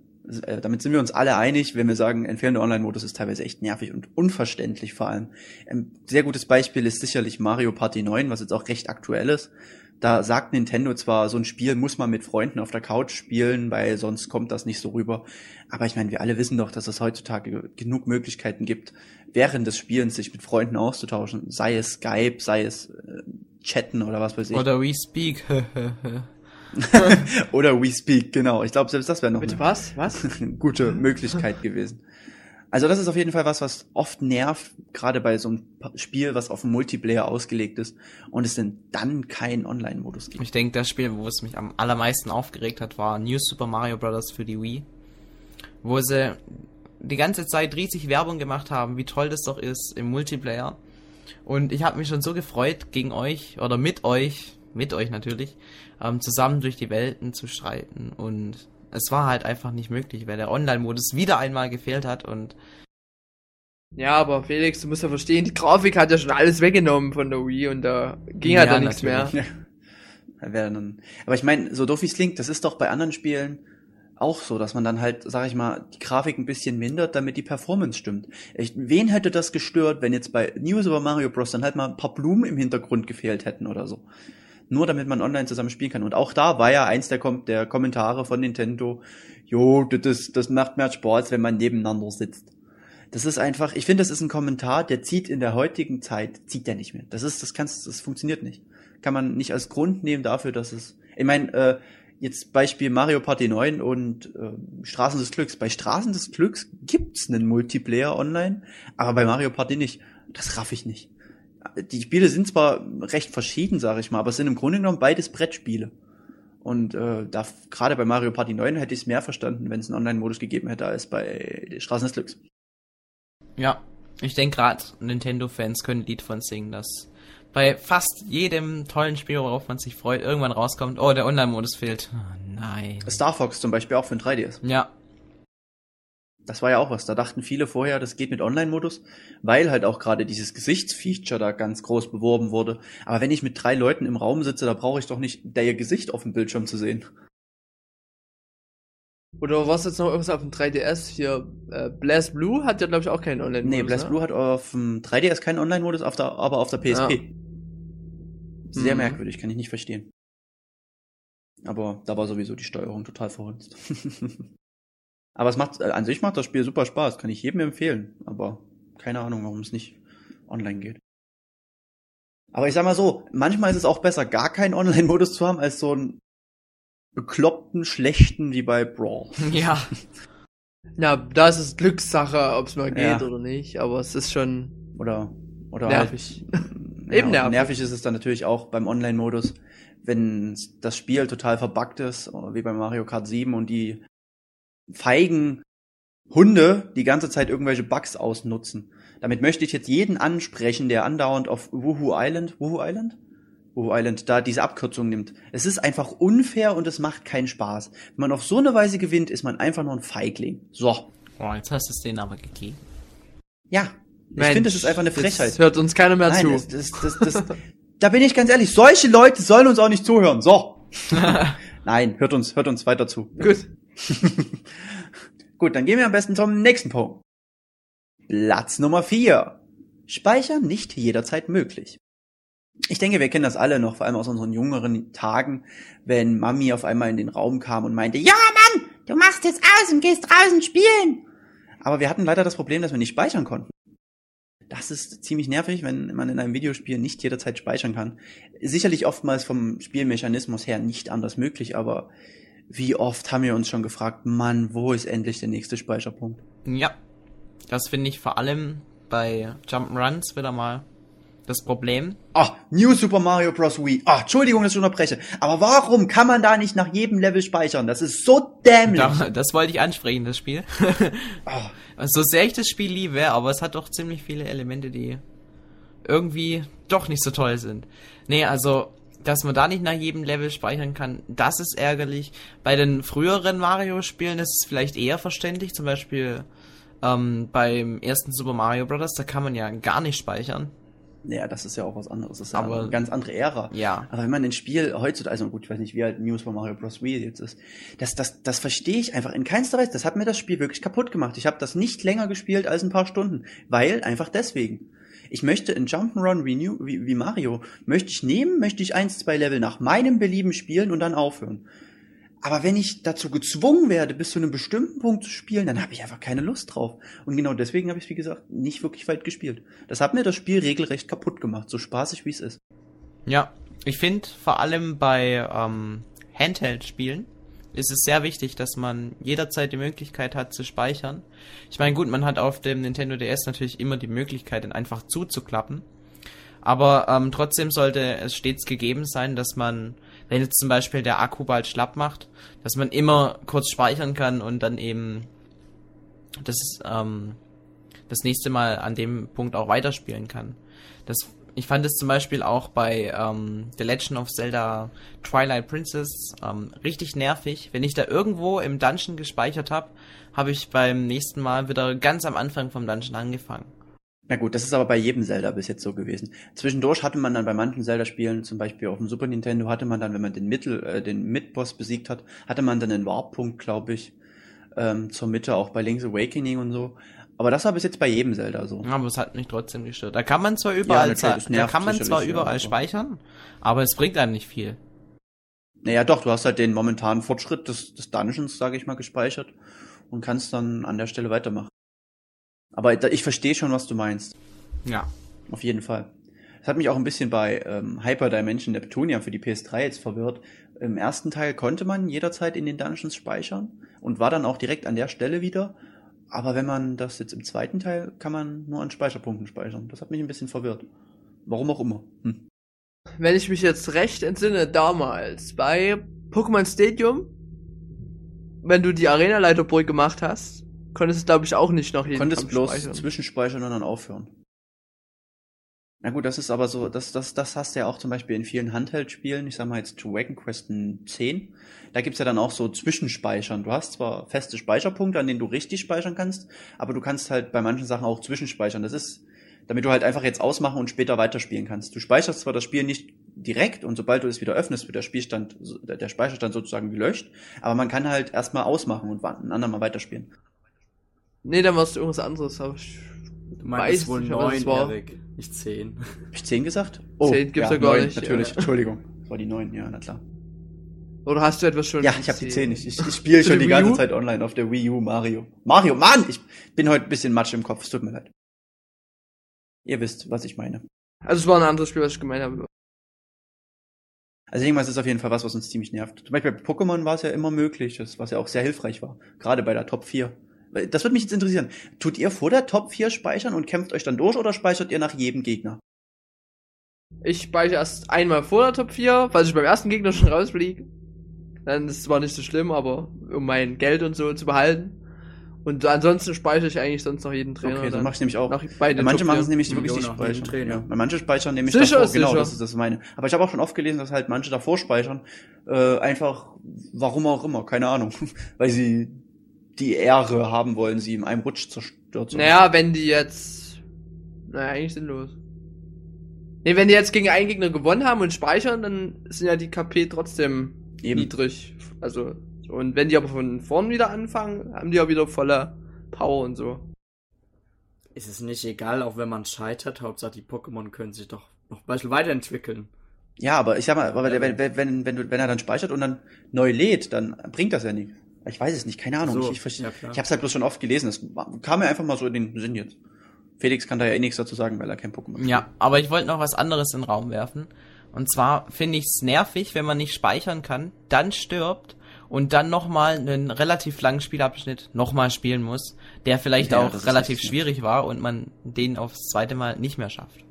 S2: äh, damit sind wir uns alle einig, wenn wir sagen, ein fehlender Online-Modus ist teilweise echt nervig und unverständlich vor allem. Ein sehr gutes Beispiel ist sicherlich Mario Party 9, was jetzt auch recht aktuell ist. Da sagt Nintendo zwar, so ein Spiel muss man mit Freunden auf der Couch spielen, weil sonst kommt das nicht so rüber. Aber ich meine, wir alle wissen doch, dass es heutzutage genug Möglichkeiten gibt, während des Spielens sich mit Freunden auszutauschen. Sei es Skype, sei es äh, Chatten oder was weiß ich.
S3: Oder We Speak.
S2: oder We Speak, genau. Ich glaube, selbst das wäre noch
S4: Bitte
S2: eine
S4: was? Was?
S2: gute Möglichkeit gewesen. Also das ist auf jeden Fall was, was oft nervt, gerade bei so einem Spiel, was auf Multiplayer ausgelegt ist und es denn dann keinen Online-Modus gibt.
S3: Ich denke, das Spiel, wo es mich am allermeisten aufgeregt hat, war New Super Mario Bros. für die Wii. Wo sie die ganze Zeit riesig Werbung gemacht haben, wie toll das doch ist im Multiplayer. Und ich habe mich schon so gefreut, gegen euch oder mit euch, mit euch natürlich, ähm, zusammen durch die Welten zu streiten. Und es war halt einfach nicht möglich, weil der Online-Modus wieder einmal gefehlt hat. Und
S4: Ja, aber Felix, du musst ja verstehen, die Grafik hat ja schon alles weggenommen von der Wii und da ging
S3: Ja,
S4: halt dann nichts mehr.
S2: dann, aber ich meine, so doof wie es klingt, das ist doch bei anderen Spielen auch so, dass man dann halt, sag ich mal, die Grafik ein bisschen mindert, damit die Performance stimmt. Ich, wen hätte das gestört, wenn jetzt bei New Super Mario Bros. dann halt mal ein paar Blumen im Hintergrund gefehlt hätten oder so? Nur damit man online zusammen spielen kann. Und auch da war ja eins der, Kom der Kommentare von Nintendo, jo, das, das macht mehr Spaß, wenn man nebeneinander sitzt. Das ist einfach, ich finde, das ist ein Kommentar, der zieht in der heutigen Zeit, zieht der nicht mehr. Das ist, das kannst, das funktioniert nicht. Kann man nicht als Grund nehmen dafür, dass es, ich meine, äh, jetzt Beispiel Mario Party 9 und äh, Straßen des Glücks. Bei Straßen des Glücks gibt's einen Multiplayer online, aber bei Mario Party nicht. Das raff ich nicht. Die Spiele sind zwar recht verschieden, sage ich mal, aber es sind im Grunde genommen beides Brettspiele. Und äh, da gerade bei Mario Party 9 hätte ich es mehr verstanden, wenn es einen Online-Modus gegeben hätte, als bei Straßen des Glücks.
S3: Ja, ich denke gerade, Nintendo-Fans können ein Lied von singen, dass bei fast jedem tollen Spiel, worauf man sich freut, irgendwann rauskommt, oh, der Online-Modus fehlt. Oh, nein.
S2: Star Fox zum Beispiel auch für ein 3DS.
S3: Ja,
S2: Das war ja auch was. Da dachten viele vorher, das geht mit Online-Modus, weil halt auch gerade dieses Gesichtsfeature da ganz groß beworben wurde. Aber wenn ich mit drei Leuten im Raum sitze, da brauche ich doch nicht der ihr Gesicht auf dem Bildschirm zu sehen.
S4: Oder was jetzt noch irgendwas auf dem 3DS hier? Äh, Blast Blue hat ja, glaube ich, auch keinen Online-Modus.
S2: Nee, Blast
S4: ne?
S2: Blue hat auf dem 3DS keinen Online-Modus, aber auf der PSP.
S4: Ja.
S2: Sehr
S4: Mhm.
S2: merkwürdig, kann ich nicht verstehen. Aber da war sowieso die Steuerung total verhunzt. aber es macht, äh, an sich macht das Spiel super Spaß, kann ich jedem empfehlen. Aber keine Ahnung, warum es nicht online geht. Aber ich sag mal so, manchmal ist es auch besser, gar keinen Online-Modus zu haben, als so einen bekloppten, schlechten wie bei Brawl.
S3: ja.
S4: Ja, da ist es Glückssache, ob es mal geht
S2: Ja.
S4: oder nicht, aber es ist schon
S2: Oder, oder halt
S4: nervig.
S2: Ja,
S4: Eben nervig.
S2: nervig ist es dann natürlich auch beim Online-Modus, wenn das Spiel total verbuggt ist, wie bei Mario Kart 7 und die feigen Hunde die ganze Zeit irgendwelche Bugs ausnutzen. Damit möchte ich jetzt jeden ansprechen, der andauernd auf Woohoo Island, Woohoo Island? Woohoo Island da diese Abkürzung nimmt. Es ist einfach unfair und es macht keinen Spaß. Wenn man auf so eine Weise gewinnt, ist man einfach nur ein Feigling. So.
S3: Oh, jetzt hast du es denen aber gegeben.
S2: Ja. Ich
S4: Mensch,
S2: finde, das ist einfach eine Frechheit.
S4: Jetzt hört uns keiner mehr
S2: Nein,
S4: zu.
S2: das, das, das, das, da bin ich ganz ehrlich, solche Leute sollen uns auch nicht zuhören. So. Nein, hört uns, hört uns weiter zu.
S4: Gut.
S2: Gut, dann gehen wir am besten zum nächsten Punkt. Platz Nummer 4. Speichern nicht jederzeit möglich. Ich denke, wir kennen das alle noch, vor allem aus unseren jüngeren Tagen, wenn Mami auf einmal in den Raum kam und meinte, ja Mann, du machst jetzt aus und gehst draußen spielen. Aber wir hatten leider das Problem, dass wir nicht speichern konnten. Das ist ziemlich nervig, wenn man in einem Videospiel nicht jederzeit speichern kann. Sicherlich oftmals vom Spielmechanismus her nicht anders möglich, aber wie oft haben wir uns schon gefragt, Mann, wo ist endlich der nächste Speicherpunkt?
S3: Ja, das finde ich vor allem bei Jump'n'Runs wieder mal das Problem.
S2: Ah, New Super Mario Bros. Wii. Ah, Entschuldigung, dass ich unterbreche. Aber warum kann man da nicht nach jedem Level speichern? Das ist so dämlich.
S3: Da, das wollte ich ansprechen, das Spiel.
S2: Ah,
S3: so sehr ich das Spiel liebe, aber es hat doch ziemlich viele Elemente, die irgendwie doch nicht so toll sind. Nee, also, dass man da nicht nach jedem Level speichern kann, das ist ärgerlich. Bei den früheren Mario-Spielen ist es vielleicht eher verständlich, zum Beispiel ähm, beim ersten Super Mario Bros., da kann man ja gar nicht speichern.
S2: ja, das ist ja auch was anderes. Das ist ja
S3: Aber-
S2: eine ganz andere Ära.
S3: Ja.
S2: Aber wenn man ein Spiel heutzutage, also gut, ich weiß nicht, wie alt New Super Mario Bros. Wii jetzt ist, das, das, das verstehe ich einfach in keinster Weise. Das hat mir das Spiel wirklich kaputt gemacht. Ich habe das nicht länger gespielt als ein paar Stunden, weil einfach deswegen. Ich möchte in Jump'n'Run wie, New- wie, wie Mario, möchte ich nehmen, möchte ich eins, zwei Level nach meinem Belieben spielen und dann aufhören. Aber wenn ich dazu gezwungen werde, bis zu einem bestimmten Punkt zu spielen, dann habe ich einfach keine Lust drauf. Und genau deswegen habe ich, wie gesagt, nicht wirklich weit gespielt. Das hat mir das Spiel regelrecht kaputt gemacht, so spaßig wie es ist.
S3: Ja, ich finde vor allem bei ähm, Handheld-Spielen ist es sehr wichtig, dass man jederzeit die Möglichkeit hat zu speichern. Ich meine, gut, man hat auf dem Nintendo DS natürlich immer die Möglichkeit, den einfach zuzuklappen. Aber ähm, trotzdem sollte es stets gegeben sein, dass man, wenn jetzt zum Beispiel der Akku bald schlapp macht, dass man immer kurz speichern kann und dann eben das, ähm, das nächste Mal an dem Punkt auch weiterspielen kann. Das, ich fand es zum Beispiel auch bei ähm, The Legend of Zelda Twilight Princess ähm, richtig nervig. Wenn ich da irgendwo im Dungeon gespeichert habe, habe ich beim nächsten Mal wieder ganz am Anfang vom Dungeon angefangen.
S2: Na gut, das ist aber bei jedem Zelda bis jetzt so gewesen. Zwischendurch hatte man dann bei manchen Zelda-Spielen, zum Beispiel auf dem Super Nintendo, hatte man dann, wenn man den Mittel, äh, den Mid-Boss besiegt hat, hatte man dann einen Warp-Punkt, glaube ich, ähm, zur Mitte, auch bei Link's Awakening und so. Aber das war bis jetzt bei jedem Zelda so.
S3: Aber es hat mich trotzdem gestört. Da kann man zwar überall,
S2: es
S3: da kann man zwar
S2: sicherlich, ja,
S3: überall
S2: aber-
S3: speichern, aber es bringt einem nicht viel.
S2: Naja, doch, du hast halt den momentanen Fortschritt des, des Dungeons, sage ich mal, gespeichert und kannst dann an der Stelle weitermachen. Aber ich verstehe schon, was du meinst.
S3: Ja.
S2: Auf jeden Fall. Das hat mich auch ein bisschen bei ähm, Hyper Dimension Neptunia für die PS3 jetzt verwirrt. Im ersten Teil konnte man jederzeit in den Dungeons speichern und war dann auch direkt an der Stelle wieder. Aber wenn man das jetzt im zweiten Teil, kann man nur an Speicherpunkten speichern. Das hat mich ein bisschen verwirrt. Warum auch immer. Hm.
S4: Wenn ich mich jetzt recht entsinne, damals bei Pokémon Stadium, wenn du die Arena-Leiterburg gemacht hast, konntest du, glaube ich, auch nicht noch jeden
S2: konntest bloß
S4: speichern.
S2: zwischenspeichern und dann aufhören. Na gut, das ist aber so, das, das, das hast du ja auch zum Beispiel in vielen Handheld-Spielen, ich sag mal jetzt Dragon Quest 10, da gibt's ja dann auch so Zwischenspeichern. Du hast zwar feste Speicherpunkte, an denen du richtig speichern kannst, aber du kannst halt bei manchen Sachen auch zwischenspeichern. Das ist, damit du halt einfach jetzt ausmachen und später weiterspielen kannst. Du speicherst zwar das Spiel nicht direkt und sobald du es wieder öffnest, wird der Spielstand, der Speicherstand sozusagen gelöscht, aber man kann halt erstmal ausmachen und ein andermal weiterspielen.
S4: Nee, dann warst du irgendwas anderes. Aber ich
S1: Du meintest
S4: weiß
S1: wohl neun,
S4: war.
S1: Erik, nicht zehn.
S2: Hab ich 10 gesagt?
S4: 10 gibt's ja gar
S2: neun,
S4: nicht,
S2: Natürlich,
S4: ja.
S2: Entschuldigung. Das war die 9, ja, na klar.
S4: Oder hast du etwas schon?
S2: Ja, ich habe die 10 nicht. Ich, ich spiele schon
S4: die
S2: ganze? Zeit online auf der Wii U Mario. Mario, Mann! Ich bin heute ein bisschen Matsch im Kopf, es tut mir leid. Ihr wisst, was ich meine.
S4: Also es war ein anderes Spiel, was ich gemeint habe.
S2: Also irgendwas ist auf jeden Fall was, was uns ziemlich nervt. Zum Beispiel bei Pokémon war es ja immer möglich, was ja auch sehr hilfreich war. Gerade bei der Top 4. Das würde mich jetzt interessieren. Tut ihr vor der Top 4 speichern und kämpft euch dann durch oder speichert ihr nach jedem Gegner?
S4: Ich speichere erst einmal vor der Top 4, falls ich beim ersten Gegner schon rausfliege. Dann ist es zwar nicht so schlimm, aber um mein Geld und so zu behalten. Und ansonsten speichere ich eigentlich sonst noch jeden Trainer.
S2: Okay,
S4: dann
S2: mache ich nämlich auch. manche machen
S4: 4.
S2: es nämlich wirklich nicht
S1: nach jedem
S2: speichern.
S1: Trainer.
S2: Ja. Manche speichern nämlich
S4: Sicher
S2: davor.
S4: ist
S2: Genau,
S4: sicher.
S2: das ist das meine. Aber ich habe auch schon oft gelesen, dass halt manche davor speichern. Äh, einfach, warum auch immer, keine Ahnung. Weil sie die Ehre haben wollen, sie in einem Rutsch zerstört zu.
S4: Naja, wenn die jetzt. Naja, eigentlich sinnlos. Nee, wenn die jetzt gegen einen Gegner gewonnen haben und speichern, dann sind ja die KP trotzdem
S2: Eben.
S4: niedrig. Also Und wenn die aber von vorn wieder anfangen, haben die ja wieder volle Power und so.
S1: Ist es nicht egal, auch wenn man scheitert, Hauptsache die Pokémon können sich doch noch ein bisschen weiterentwickeln.
S2: Ja, aber ich sag mal, aber wenn, wenn, wenn, wenn er dann speichert und dann neu lädt, dann bringt das ja nichts. Ich weiß es nicht, keine Ahnung.
S1: So,
S2: ich ich,
S1: ja,
S2: ich, ich hab's halt bloß schon oft gelesen. Es kam mir einfach mal so in den Sinn jetzt. Felix kann da ja eh nichts dazu sagen, weil er kein Pokémon
S3: Ja, aber ich wollte noch was anderes in den Raum werfen. Und zwar finde ich es nervig, wenn man nicht speichern kann, dann stirbt und dann nochmal einen relativ langen Spielabschnitt nochmal spielen muss, der vielleicht
S2: Ja,
S3: auch relativ schwierig war und man den aufs zweite Mal nicht mehr schafft.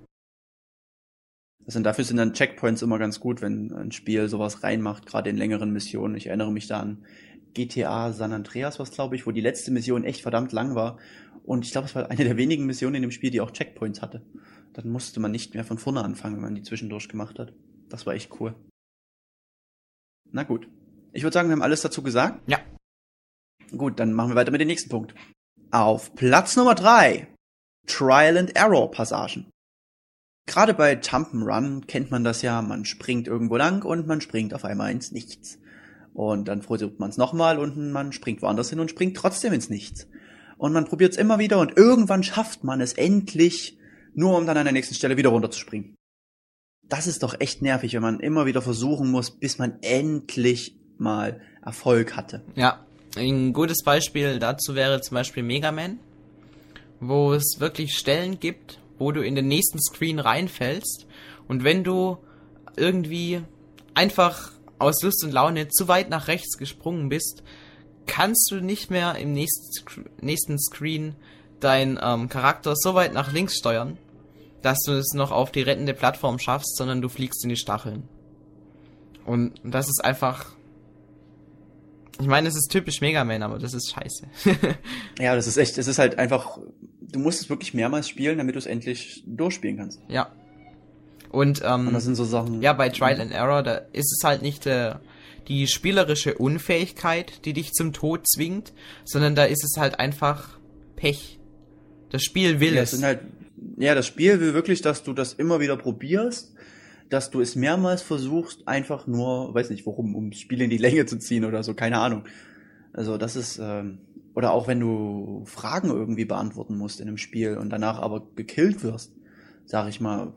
S2: Also dafür sind dann Checkpoints immer ganz gut, wenn ein Spiel sowas reinmacht, gerade in längeren Missionen. Ich erinnere mich da an GTA San Andreas, was glaube ich, wo die letzte Mission echt verdammt lang war. Und ich glaube, es war eine der wenigen Missionen in dem Spiel, die auch Checkpoints hatte. Dann musste man nicht mehr von vorne anfangen, wenn man die zwischendurch gemacht hat. Das war echt cool. Na gut. Ich würde sagen, wir haben alles dazu gesagt.
S3: Ja.
S2: Gut, dann machen wir weiter mit dem nächsten Punkt. Auf Platz Nummer drei Trial and Error Passagen. Gerade bei Jump'n'Run kennt man das ja, man springt irgendwo lang und man springt auf einmal ins Nichts. Und dann versucht man es nochmal und man springt woanders hin und springt trotzdem ins Nichts. Und man probiert es immer wieder und irgendwann schafft man es endlich, nur um dann an der nächsten Stelle wieder runterzuspringen. Das ist doch echt nervig, wenn man immer wieder versuchen muss, bis man endlich mal Erfolg hatte.
S3: Ja, ein gutes Beispiel dazu wäre zum Beispiel Mega Man, wo es wirklich Stellen gibt, wo du in den nächsten Screen reinfällst und wenn du irgendwie einfach aus Lust und Laune zu weit nach rechts gesprungen bist, kannst du nicht mehr im nächsten, nächsten Screen deinen ähm, Charakter so weit nach links steuern, dass du es noch auf die rettende Plattform schaffst, sondern du fliegst in die Stacheln. Und das ist einfach ich meine, es ist typisch Mega Man, aber das ist scheiße.
S2: Ja, das ist echt, es ist halt einfach, du musst es wirklich mehrmals spielen, damit du es endlich durchspielen kannst.
S3: ja. Und, ähm,
S2: Und das sind so Sachen.
S3: ja, bei Trial and Error, da ist es halt nicht äh, die spielerische Unfähigkeit, die dich zum Tod zwingt, sondern da ist es halt einfach Pech. Das Spiel will
S2: Ja,
S3: es.
S2: halt, ja, das Spiel will wirklich, dass du das immer wieder probierst, dass du es mehrmals versuchst, einfach nur, weiß nicht warum, um das Spiel in die Länge zu ziehen oder so, keine Ahnung. Also das ist, ähm, oder auch wenn du Fragen irgendwie beantworten musst in einem Spiel und danach aber gekillt wirst, sag ich mal,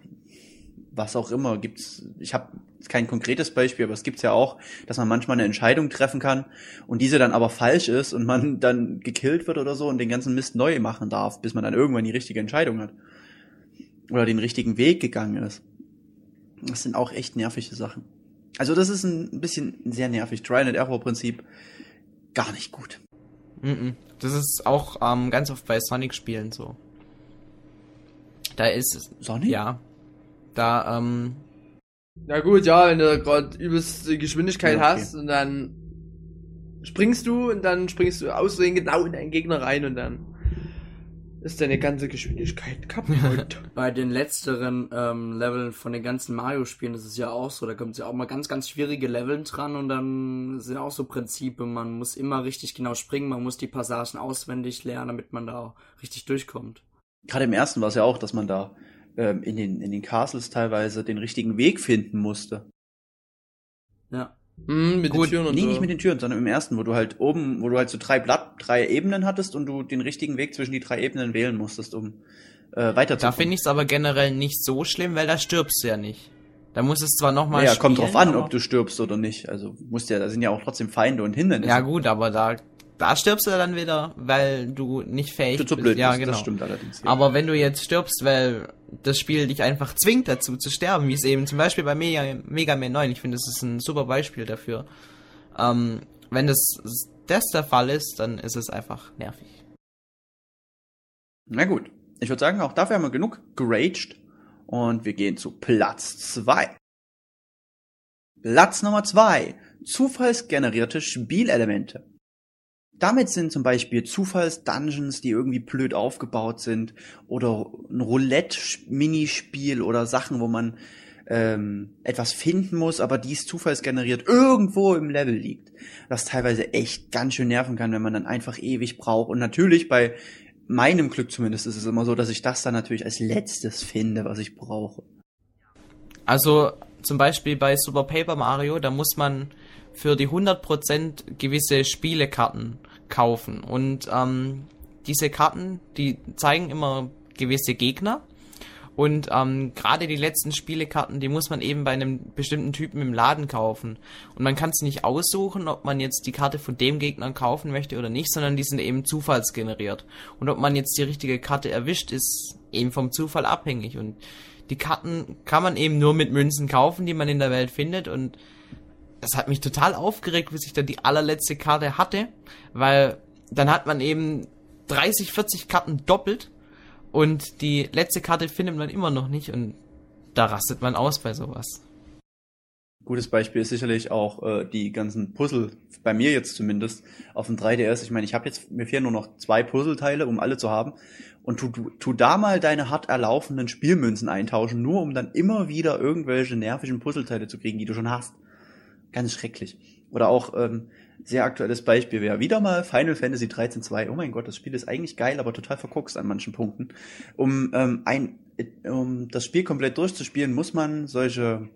S2: was auch immer, gibt's, ich habe kein konkretes Beispiel, aber es gibt's ja auch, dass man manchmal eine Entscheidung treffen kann und diese dann aber falsch ist und man dann gekillt wird oder so und den ganzen Mist neu machen darf, bis man dann irgendwann die richtige Entscheidung hat. Oder den richtigen Weg gegangen ist. Das sind auch echt nervige Sachen. Also das ist ein bisschen sehr nervig. Trial and Error Prinzip gar nicht gut.
S3: Mhm. Das ist auch ähm, ganz oft bei Sonic-Spielen so. Da ist es,
S2: Sonic?
S3: ja, da, ähm,
S4: Na gut, ja, wenn du gerade übelst die Geschwindigkeit
S2: Ja, okay.
S4: hast und dann springst du und dann springst du außerdem genau in deinen Gegner rein und dann ist deine ganze Geschwindigkeit kaputt.
S1: Bei den letzteren ähm, Leveln von den ganzen Mario-Spielen ist es ja auch so, da kommt ja auch mal ganz, ganz schwierige Leveln dran und dann sind auch so Prinzipe, man muss immer richtig genau springen, man muss die Passagen auswendig lernen, damit man da auch richtig durchkommt.
S2: Gerade im ersten war es ja auch, dass man da ähm, in, den, in den Castles teilweise den richtigen Weg finden musste.
S1: Ja.
S4: Hm, mit
S3: Gut,
S4: den Türen und
S2: Nee,
S4: so.
S2: nicht mit den Türen, sondern im ersten, wo du halt oben, wo du halt so drei Blatt, drei Ebenen hattest und du den richtigen Weg zwischen die drei Ebenen wählen musstest, um äh,
S3: da
S2: weiterzukommen.
S3: finde ich es aber generell nicht so schlimm, weil da stirbst du ja nicht. Da muss es zwar nochmal
S2: Ja, kommt drauf an, ob du stirbst oder nicht. Also musst ja, da sind ja auch trotzdem Feinde und Hindernisse.
S3: Ja gut, aber da, da stirbst du dann wieder, weil du nicht fähig
S2: du zu
S3: bist.
S2: blöd
S3: ja,
S2: bist,
S3: genau.
S2: das stimmt allerdings. Ja.
S3: Aber wenn du jetzt stirbst, weil das Spiel dich einfach zwingt dazu zu sterben, wie es eben zum Beispiel bei Mega, Mega Man 9, ich finde, das ist ein super Beispiel dafür. Ähm, wenn das, das der Fall ist, dann ist es einfach nervig.
S2: Na gut, ich würde sagen, auch dafür haben wir genug geraged und wir gehen zu Platz zwei. Platz Nummer zwei: Zufallsgenerierte Spielelemente. Damit sind zum Beispiel Zufalls-Dungeons, die irgendwie blöd aufgebaut sind, oder ein Roulette-Minispiel oder Sachen, wo man ähm, etwas finden muss, aber dies zufallsgeneriert irgendwo im Level liegt. Was teilweise echt ganz schön nerven kann, wenn man dann einfach ewig braucht. Und natürlich bei meinem Glück zumindest ist es immer so, dass ich das dann natürlich als letztes finde, was ich brauche.
S3: Also zum Beispiel bei Super Paper Mario, da muss man für die 100% gewisse Spielekarten kaufen. Und ähm, diese Karten, die zeigen immer gewisse Gegner. Und ähm, gerade die letzten Spielekarten, die muss man eben bei einem bestimmten Typen im Laden kaufen. Und man kann es nicht aussuchen, ob man jetzt die Karte von dem Gegner kaufen möchte oder nicht, sondern die sind eben zufallsgeneriert. Und ob man jetzt die richtige Karte erwischt, ist eben vom Zufall abhängig. Und die Karten kann man eben nur mit Münzen kaufen, die man in der Welt findet. Und das hat mich total aufgeregt, bis ich dann die allerletzte Karte hatte, weil dann hat man eben 30, 40 Karten doppelt und die letzte Karte findet man immer noch nicht und da rastet man aus bei sowas.
S2: Gutes Beispiel ist sicherlich auch äh, die ganzen Puzzle, bei mir jetzt zumindest, auf dem 3DS. Ich meine, ich habe jetzt, mir fehlen nur noch zwei Puzzleteile, um alle zu haben. Und tu, tu, tu da mal deine hart erlaufenden Spielmünzen eintauschen, nur um dann immer wieder irgendwelche nervigen Puzzleteile zu kriegen, die du schon hast. Ganz schrecklich. Oder auch ähm, sehr aktuelles Beispiel wäre wieder mal Final Fantasy 13 2. Oh mein Gott, das Spiel ist eigentlich geil, aber total verguckst an manchen Punkten. Um ähm, ein um das Spiel komplett durchzuspielen, muss man solche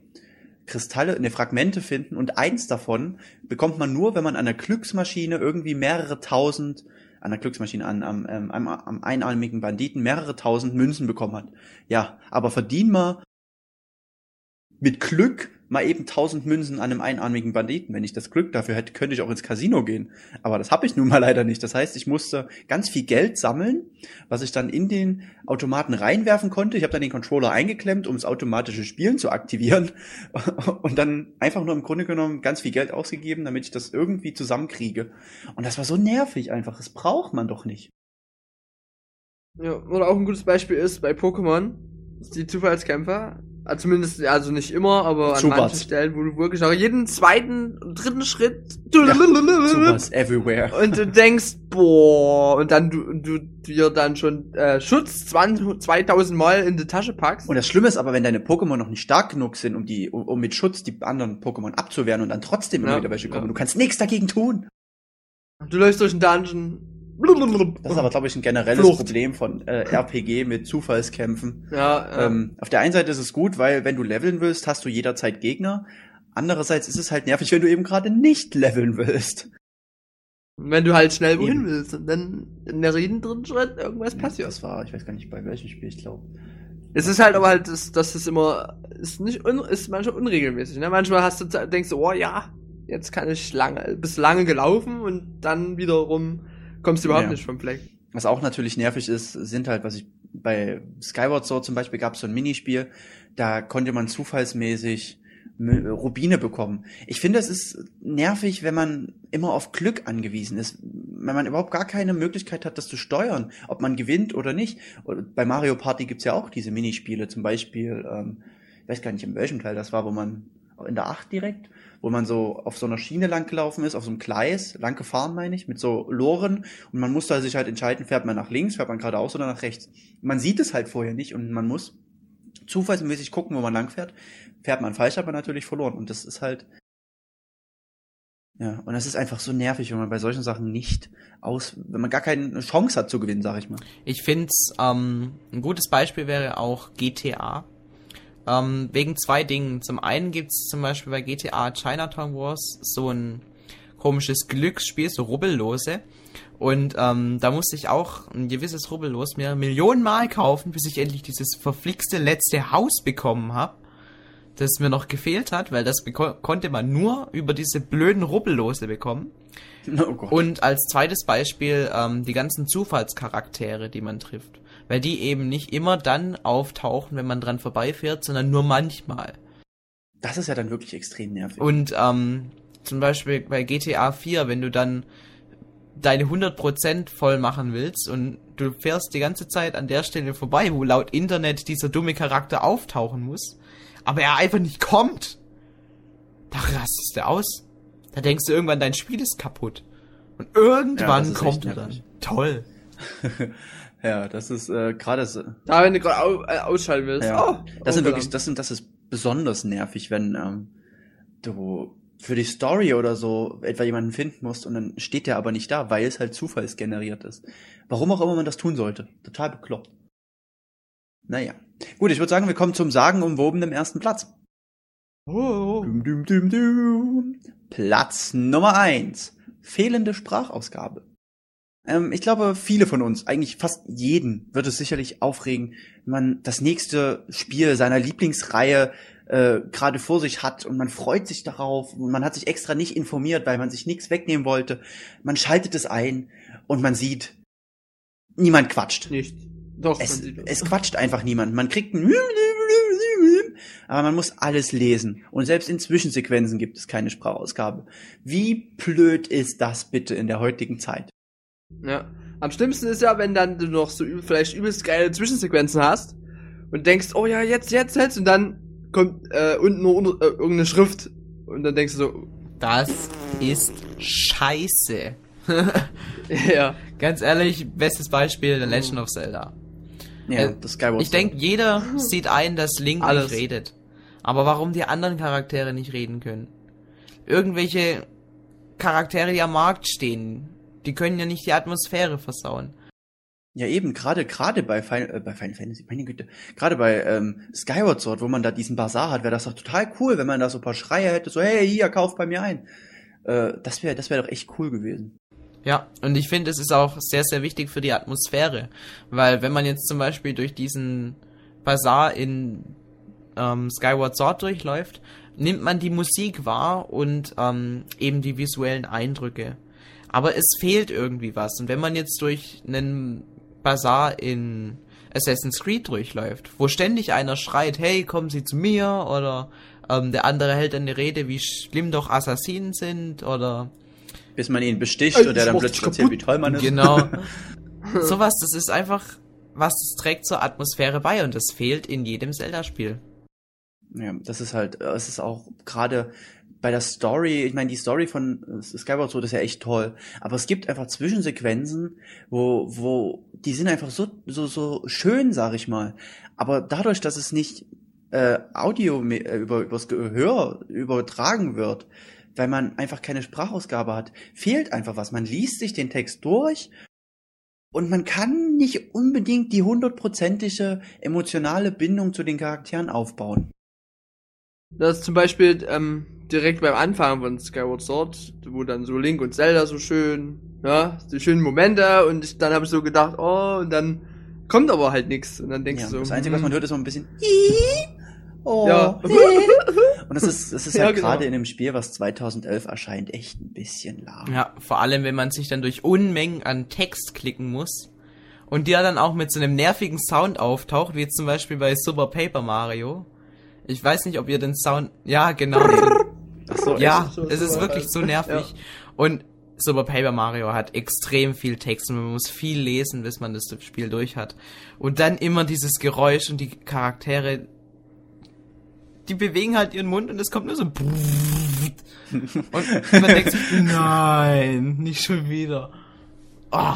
S2: Kristalle, ne Fragmente finden und eins davon bekommt man nur, wenn man an der Glücksmaschine irgendwie mehrere tausend an der Glücksmaschine an am, ähm, am, am einarmigen Banditen mehrere tausend Münzen bekommen hat. Ja, aber verdien mal mit Glück mal eben tausend Münzen an einem einarmigen Banditen. Wenn ich das Glück dafür hätte, könnte ich auch ins Casino gehen. Aber das habe ich nun mal leider nicht. Das heißt, ich musste ganz viel Geld sammeln, was ich dann in den Automaten reinwerfen konnte. Ich habe dann den Controller eingeklemmt, um das automatische Spielen zu aktivieren und dann einfach nur im Grunde genommen ganz viel Geld ausgegeben, damit ich das irgendwie zusammenkriege. Und das war so nervig einfach. Das braucht man doch nicht.
S4: Ja, oder auch ein gutes Beispiel ist bei Pokémon, die Zufallskämpfer zumindest, also nicht immer, aber an
S2: Zubats.
S4: manchen Stellen, wo du wirklich auch jeden zweiten, dritten Schritt
S2: Sowas everywhere.
S4: und du denkst, boah, und dann du, du dir dann schon äh, Schutz 20, 2000 Mal in die Tasche packst.
S2: Und das Schlimme ist aber, wenn deine Pokémon noch nicht stark genug sind, um die, um, um mit Schutz die anderen Pokémon abzuwehren und dann trotzdem immer
S4: Ja,
S2: wieder welche kommen.
S4: ja.
S2: Du kannst nichts dagegen tun.
S4: Du läufst durch den Dungeon.
S2: Das ist aber, glaube ich, ein generelles
S4: Flucht.
S2: Problem von äh, RPG mit Zufallskämpfen.
S4: Ja, ja.
S2: Ähm, auf der einen Seite ist es gut, weil wenn du leveln willst, hast du jederzeit Gegner. Andererseits ist es halt nervig, wenn du eben gerade nicht leveln willst.
S4: wenn du halt schnell wohin
S2: Eben.
S4: willst und dann in der jeden dritten Schritt irgendwas passiert.
S2: Das war, ich weiß gar nicht, bei welchem Spiel, ich glaube.
S4: Es ist halt aber halt, dass, dass es immer, ist nicht, un, ist manchmal unregelmäßig, ne? Manchmal hast du, denkst du, oh ja, jetzt kann ich lange, bist lange gelaufen und dann wiederum kommst du überhaupt
S2: Ja.
S4: nicht vom Fleck.
S2: Was auch natürlich nervig ist, sind halt, was ich bei Skyward Sword zum Beispiel gab es so ein Minispiel, da konnte man zufallsmäßig Rubine bekommen. Ich finde, es ist nervig, wenn man immer auf Glück angewiesen ist, wenn man überhaupt gar keine Möglichkeit hat, das zu steuern, ob man gewinnt oder nicht. Und bei Mario Party gibt's ja auch diese Minispiele, zum Beispiel, ähm, ich weiß gar nicht, in welchem Teil das war, wo man in der 8 direkt, wo man so auf so einer Schiene lang gelaufen ist, auf so einem Gleis, lang gefahren meine ich, mit so Loren und man musste sich halt entscheiden, fährt man nach links, fährt man geradeaus oder nach rechts. Man sieht es halt vorher nicht und man muss zufallsmäßig gucken, wo man lang fährt. Fährt man falsch, hat man natürlich verloren und das ist halt ja, und das ist einfach so nervig, wenn man bei solchen Sachen nicht aus, wenn man gar keine Chance hat zu gewinnen, sag ich mal.
S3: Ich finde ähm, ein gutes Beispiel wäre auch GTA. Ähm, wegen zwei Dingen. Zum einen gibt's zum Beispiel bei GTA Chinatown Wars so ein komisches Glücksspiel, so Rubbellose. Und ähm, da musste ich auch ein gewisses Rubbellos mir Millionen Mal kaufen, bis ich endlich dieses verflixte letzte Haus bekommen habe, das mir noch gefehlt hat, weil das konnte man nur über diese blöden Rubbellose bekommen.
S2: Oh.
S3: Und als zweites Beispiel ähm, die ganzen Zufallscharaktere, die man trifft. Weil die eben nicht immer dann auftauchen, wenn man dran vorbeifährt, sondern nur manchmal.
S2: das ist ja dann wirklich extrem nervig.
S3: Und ähm, zum Beispiel bei GTA 4, wenn du dann deine 100% voll machen willst und du fährst die ganze Zeit an der Stelle vorbei, wo laut Internet dieser dumme Charakter auftauchen muss, aber er einfach nicht kommt, da rastest du aus. Da denkst du irgendwann, dein Spiel ist kaputt. Und
S2: Ja,
S3: irgendwann
S2: ist
S3: kommt er dann. Toll.
S2: ja, das ist äh, gerade so,
S4: Da, wenn du gerade au, äh, ausschalten willst.
S2: Ja,
S4: Oh,
S2: das sind
S4: oh,
S2: wirklich, das sind, das ist besonders nervig, wenn ähm, du für die Story oder so etwa jemanden finden musst und dann steht der aber nicht da, weil es halt zufallsgeneriert ist. Warum auch immer man das tun sollte. Total bekloppt. Naja. Gut, ich würde sagen, wir kommen zum sagenumwobenen ersten Platz.
S4: Oh,
S2: dum, dum, dum. Platz Nummer eins. Fehlende Sprachausgabe. Ähm, ich glaube, viele von uns, eigentlich fast jeden, wird es sicherlich aufregen, wenn man das nächste Spiel seiner Lieblingsreihe äh, gerade vor sich hat und man freut sich darauf und man hat sich extra nicht informiert, weil man sich nichts wegnehmen wollte. Man schaltet es ein und man sieht, niemand quatscht.
S4: nicht. Doch,
S2: Es, es quatscht einfach niemand. Man kriegt ein aber man muss alles lesen. Und selbst in Zwischensequenzen gibt es keine Sprachausgabe. Wie blöd ist das bitte in der heutigen Zeit?
S4: Ja. Am schlimmsten ist ja, wenn dann du noch so üb vielleicht übelst geile Zwischensequenzen hast und denkst, oh ja, jetzt, jetzt, jetzt, und dann kommt äh, unten nur unter, äh, irgendeine Schrift und dann denkst du so,
S3: Das ist scheiße.
S4: ja.
S3: Ganz ehrlich, bestes Beispiel, The Legend of Zelda.
S2: Ja,
S3: Äh,
S2: das Skyward
S3: Ich denke, jeder sieht ein, dass Link
S4: Alles.
S3: nicht redet. Aber warum die anderen Charaktere nicht reden können? Irgendwelche Charaktere, die am Markt stehen, die können ja nicht die Atmosphäre versauen.
S2: Ja, eben, gerade gerade bei Final, äh, bei Final Fantasy, meine Güte, gerade bei ähm, Skyward Sword, wo man da diesen Bazar hat, wäre das doch total cool, wenn man da so ein paar Schreie hätte, so, hey, hier, kauf bei mir ein. Äh, das wäre das wäre doch echt cool gewesen.
S3: Ja, und ich finde, es ist auch sehr, sehr wichtig für die Atmosphäre. Weil wenn man jetzt zum Beispiel durch diesen Bazar in ähm, Skyward Sword durchläuft, nimmt man die Musik wahr und ähm, eben die visuellen Eindrücke. Aber es fehlt irgendwie was. Und wenn man jetzt durch einen Bazar in Assassin's Creed durchläuft, wo ständig einer schreit, hey, kommen Sie zu mir, oder ähm, der andere hält eine Rede, wie schlimm doch Assassinen sind, oder
S2: Bis man ihn besticht
S4: Ey,
S2: und der
S4: das
S2: dann plötzlich erzählt, wie toll man ist.
S3: Genau. Sowas, das ist einfach, was das trägt zur Atmosphäre bei und das fehlt in jedem Zelda-Spiel.
S2: Ja, das ist halt, es ist auch gerade bei der Story, ich meine, die Story von äh, Skyward Sword ist ja echt toll, aber es gibt einfach Zwischensequenzen, wo, wo, die sind einfach so, so, so schön, sag ich mal. Aber dadurch, dass es nicht äh, Audio äh, über, übers Gehör übertragen wird, weil man einfach keine Sprachausgabe hat, fehlt einfach was. Man liest sich den Text durch und man kann nicht unbedingt die hundertprozentige emotionale Bindung zu den Charakteren aufbauen.
S4: Das ist zum Beispiel ähm, direkt beim Anfang von Skyward Sword, wo dann so Link und Zelda so schön, ja, die schönen Momente und ich, dann habe ich so gedacht, oh, und dann kommt aber halt nichts und dann denkst
S2: Ja,
S4: du so,
S2: das Einzige, was man
S4: hm,
S2: hört, ist so ein bisschen oh,
S4: Ja.
S2: Und das ist, das ist
S4: Ja,
S2: halt
S4: genau.
S2: gerade in einem Spiel, was 2011 erscheint, echt ein bisschen lahm.
S3: Ja, vor allem, wenn man sich dann durch Unmengen an Text klicken muss und der dann auch mit so einem nervigen Sound auftaucht, wie jetzt zum Beispiel bei Super Paper Mario. Ich weiß nicht, ob ihr den Sound, ja, genau.
S2: Ach so,
S3: Ja,
S4: so-
S3: es ist wirklich so nervig. Und Super Paper Mario hat extrem viel Text und man muss viel lesen, bis man das Spiel durch hat. Und dann immer dieses Geräusch und die Charaktere, die bewegen halt ihren Mund und es kommt nur so und man denkt sich, nein, nicht schon wieder. Oh,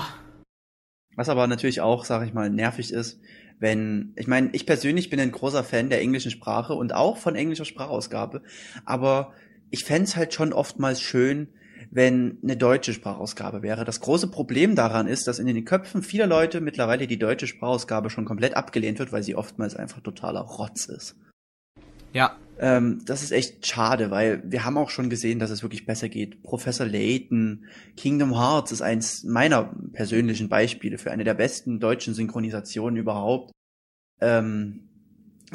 S2: Was aber natürlich auch, sag ich mal, nervig ist, wenn, ich meine, ich persönlich bin ein großer Fan der englischen Sprache und auch von englischer Sprachausgabe, aber ich fänd's halt schon oftmals schön, wenn eine deutsche Sprachausgabe wäre. Das große Problem daran ist, dass in den Köpfen vieler Leute mittlerweile die deutsche Sprachausgabe schon komplett abgelehnt wird, weil sie oftmals einfach totaler Rotz ist.
S3: ja,
S2: Ähm, das ist echt schade, weil wir haben auch schon gesehen, dass es wirklich besser geht. Professor Layton, Kingdom Hearts ist eins meiner persönlichen Beispiele für eine der besten deutschen Synchronisationen überhaupt. Ähm,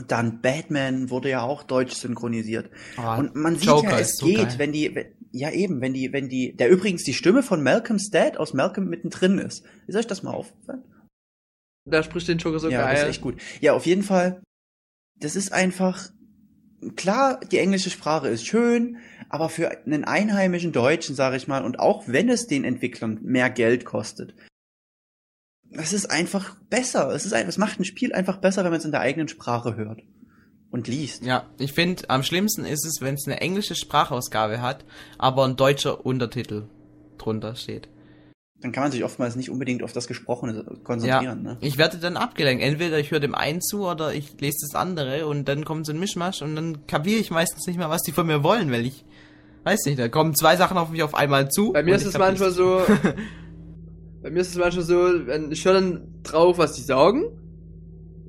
S2: dann Batman wurde ja auch deutsch synchronisiert.
S3: oh,
S2: Und man sieht
S3: Joker
S2: ja, es
S3: so
S2: geht,
S3: geil.
S2: wenn die, wenn, ja eben, wenn die, wenn die, der übrigens die Stimme von Malcolm's Dad aus Malcolm mittendrin ist. Ist euch das mal aufgefallen?
S4: da spricht den Joker so
S2: ja, das
S4: geil.
S2: ist echt gut. Ja, auf jeden Fall. Das ist einfach klar. Die englische Sprache ist schön, aber für einen einheimischen Deutschen, sage ich mal, und auch wenn es den Entwicklern mehr Geld kostet, es ist einfach besser. Es ist ein, es macht ein Spiel einfach besser, wenn man es in der eigenen Sprache hört und liest.
S3: Ja, ich finde, am schlimmsten ist es, wenn es eine englische Sprachausgabe hat, aber ein deutscher Untertitel drunter steht.
S2: Dann kann man sich oftmals nicht unbedingt auf das Gesprochene konzentrieren. Ne?
S3: Ich werde dann abgelenkt. Entweder ich höre dem einen zu oder ich lese das andere und dann kommt so ein Mischmasch und dann kapiere ich meistens nicht mehr, was die von mir wollen, weil ich weiß nicht, da kommen zwei Sachen auf mich auf einmal zu.
S4: Bei mir ist es manchmal so, bei mir ist es manchmal so, wenn ich höre dann drauf, was die sagen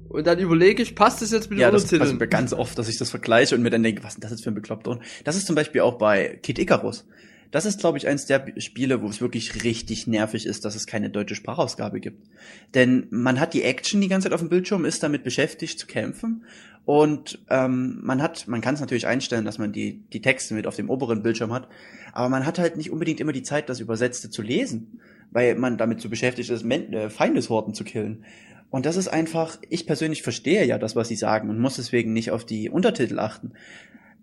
S4: und dann überlege ich, passt das jetzt mit
S2: Ja,
S4: den
S2: das passiert
S4: Untertiteln?
S2: mir ganz oft, dass ich das vergleiche und mir dann denke, was ist denn das jetzt für ein bekloppter Das ist zum Beispiel auch bei Kid Icarus. Das ist, glaube ich, eins der Spiele, wo es wirklich richtig nervig ist, dass es keine deutsche Sprachausgabe gibt. Denn man hat die Action die ganze Zeit auf dem Bildschirm, ist damit beschäftigt zu kämpfen. Und ähm, man hat, man kann es natürlich einstellen, dass man die, die Texte mit auf dem oberen Bildschirm hat, aber man hat halt nicht unbedingt immer die Zeit, das Übersetzte zu lesen, weil man damit so beschäftigt ist, äh, Feindeshorden zu killen. Und das ist einfach, ich persönlich verstehe ja das, was sie sagen und muss deswegen nicht auf die Untertitel achten.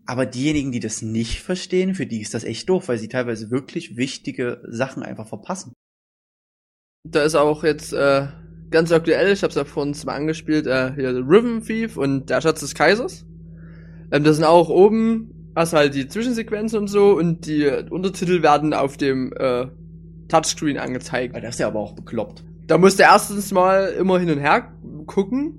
S2: Aber diejenigen, die das nicht verstehen, für die ist das echt doof, weil sie teilweise wirklich wichtige Sachen einfach verpassen.
S4: Da ist auch jetzt äh, ganz aktuell, ich habe es ja vorhin mal angespielt, äh, hier Rhythm Thief und der Schatz des Kaisers. Ähm, das sind auch oben, hast halt die Zwischensequenzen und so und die Untertitel werden auf dem äh, Touchscreen angezeigt.
S2: Weil das ist ja aber auch bekloppt.
S4: Da musst du erstens mal immer hin und her gucken.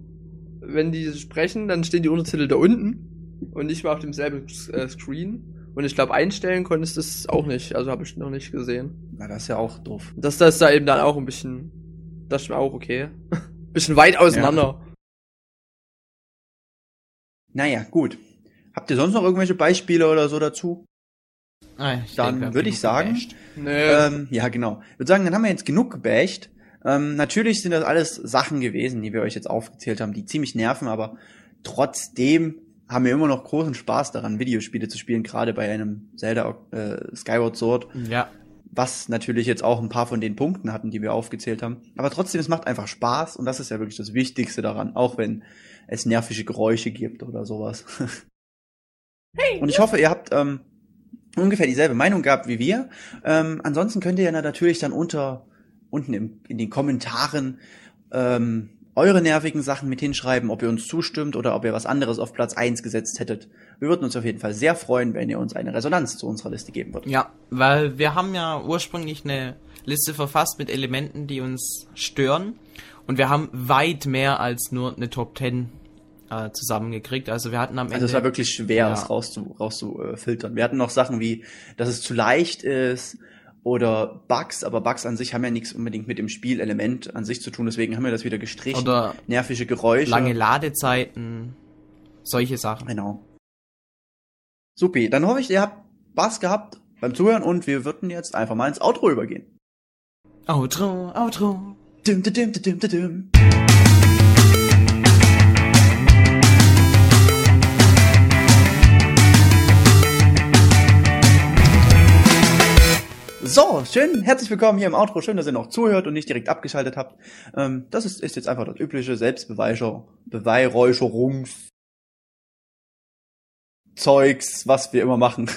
S4: Wenn die sprechen, dann stehen die Untertitel da unten und nicht mal auf demselben äh, Screen. Und ich glaube, einstellen konntest du es auch nicht. Also habe ich noch nicht gesehen.
S2: Na, das ist ja auch doof.
S4: Das, das ist da eben dann auch ein bisschen. Das ist mir auch okay. bisschen weit auseinander.
S2: Naja, gut. Habt ihr sonst noch irgendwelche Beispiele oder so dazu?
S3: Ah, ich
S2: Dann würde ich sagen.
S4: Nee.
S2: Ähm, ja, genau. Ich würde sagen, dann haben wir jetzt genug gebasht. Ähm, natürlich sind das alles Sachen gewesen, die wir euch jetzt aufgezählt haben, die ziemlich nerven, aber trotzdem haben wir immer noch großen Spaß daran, Videospiele zu spielen, gerade bei einem Zelda äh, Skyward Sword,
S3: Ja,
S2: was natürlich jetzt auch ein paar von den Punkten hatten, die wir aufgezählt haben. Aber trotzdem, es macht einfach Spaß und das ist ja wirklich das Wichtigste daran, auch wenn es nervige Geräusche gibt oder sowas. und ich hoffe, ihr habt ähm, ungefähr dieselbe Meinung gehabt wie wir. Ähm, ansonsten könnt ihr ja natürlich dann unter unten im, in den Kommentaren ähm, eure nervigen Sachen mit hinschreiben, ob ihr uns zustimmt oder ob ihr was anderes auf Platz eins gesetzt hättet. Wir würden uns auf jeden Fall sehr freuen, wenn ihr uns eine Resonanz zu unserer Liste geben würdet.
S3: ja, weil wir haben ja ursprünglich eine Liste verfasst mit Elementen, die uns stören. Und wir haben weit mehr als nur eine Top 10 äh, zusammengekriegt. Also wir hatten am Ende.
S2: Also es war wirklich schwer,
S3: Ja.
S2: das rauszufiltern. Rauszu, äh, filtern. wir hatten noch Sachen wie, dass es zu leicht ist oder Bugs, aber Bugs an sich haben ja nichts unbedingt mit dem Spielelement an sich zu tun, deswegen haben wir das wieder gestrichen.
S3: Oder
S2: nervige Geräusche.
S3: lange Ladezeiten, solche Sachen.
S2: Genau. Supi, dann hoffe ich, ihr habt Spaß gehabt beim Zuhören und wir würden jetzt einfach mal ins Outro übergehen.
S3: Outro, Outro.
S2: Dim, dim, dim, dim, dim, dim. So, schön, herzlich willkommen hier im Outro. Schön, dass ihr noch zuhört und nicht direkt abgeschaltet habt. Ähm, das ist, ist jetzt einfach das übliche Selbstbeweischer, Beweihräucherungs Zeugs, was wir immer machen.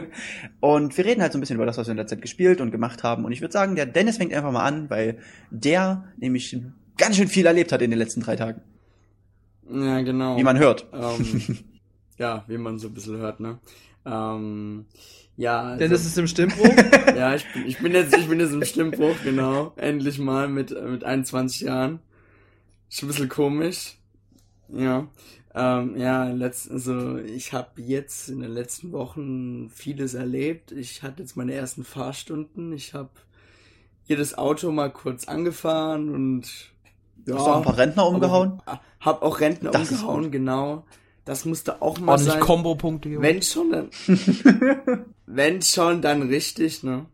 S2: und wir reden halt so ein bisschen über das, was wir in der Zeit gespielt und gemacht haben. Und ich würde sagen, der Dennis fängt einfach mal an, weil der nämlich ganz schön viel erlebt hat in den letzten drei Tagen.
S1: Ja, genau.
S2: Wie man hört.
S1: ähm, ja, wie man so ein bisschen hört, ne? Ähm, ja, also,
S4: Denn das ist im Stimmbruch.
S1: ja, ich bin, ich bin jetzt, ich bin jetzt im Stimmbruch, genau. Endlich mal mit, mit 21 Jahren. Ist ein bisschen komisch. Ja. Ähm, ja, letzt, also ich habe jetzt in den letzten Wochen vieles erlebt. Ich hatte jetzt meine ersten Fahrstunden. Ich habe jedes Auto mal kurz angefahren und ja,
S2: Hast du auch ein paar Rentner umgehauen?
S1: hab auch Rentner
S2: Das
S1: umgehauen, genau. Das musste auch mal
S3: Ordentlich
S1: sein.
S3: Kombo-Punkte.
S1: Wenn schon, dann. wenn schon, dann richtig, ne?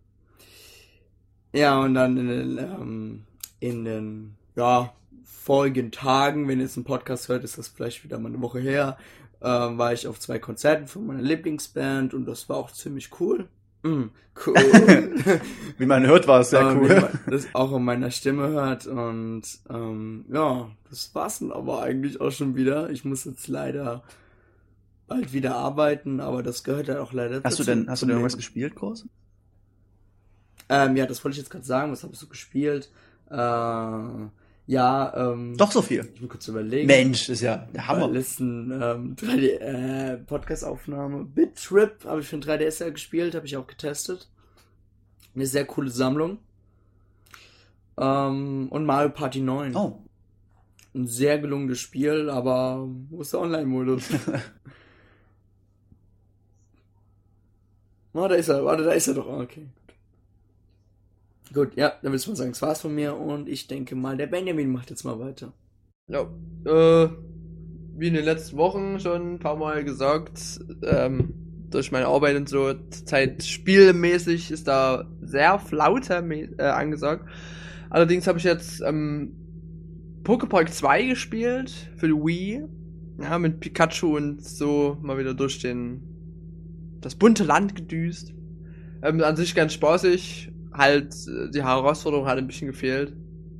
S1: Ja, und dann in den, ähm, in den, ja, vorigen Tagen, wenn ihr jetzt einen Podcast hört, ist das vielleicht wieder mal eine Woche her, äh, war ich auf zwei Konzerten von meiner Lieblingsband und das war auch ziemlich cool. Mm, cool.
S2: Wie man hört, war es sehr
S1: Ähm, wie
S2: cool.
S1: man das auch in meiner Stimme hört und ähm, ja, das war's dann aber eigentlich auch schon wieder. Ich muss jetzt leider bald wieder arbeiten, aber das gehört ja auch leider
S2: Hast du
S1: dazu,
S2: denn, hast du denn irgendwas gespielt, groß?
S1: Ähm, ja, das wollte ich jetzt gerade sagen. Was habe ich so gespielt? Äh, ja, ähm,
S2: Doch so viel.
S1: Ich muss kurz überlegen.
S2: Mensch, ist ja der
S1: Hammer. Letzten ähm, 3D äh, Podcast-Aufnahme. Bit Trip habe ich für ein 3DS ja gespielt, habe ich auch getestet. Eine sehr coole Sammlung. Ähm, und Mario Party 9.
S2: Oh.
S1: Ein sehr gelungenes Spiel, aber wo ist der Online-Modus? oh, da ist er. Warte, da ist er doch. Ah, Okay, gut. Ja, dann würde ich mal sagen, das war's von mir und ich denke mal, der Benjamin macht jetzt mal weiter.
S4: Ja, äh, wie in den letzten Wochen schon ein paar Mal gesagt, ähm, durch meine Arbeit und so, Zeit spielmäßig ist da sehr Flaute äh, angesagt. Allerdings habe ich jetzt ähm, Poképark 2 gespielt für die Wii. Ja, mit Pikachu und so mal wieder durch den das bunte Land gedüst. Ähm, an sich ganz spaßig. Halt, äh, die Herausforderung hat ein bisschen gefehlt.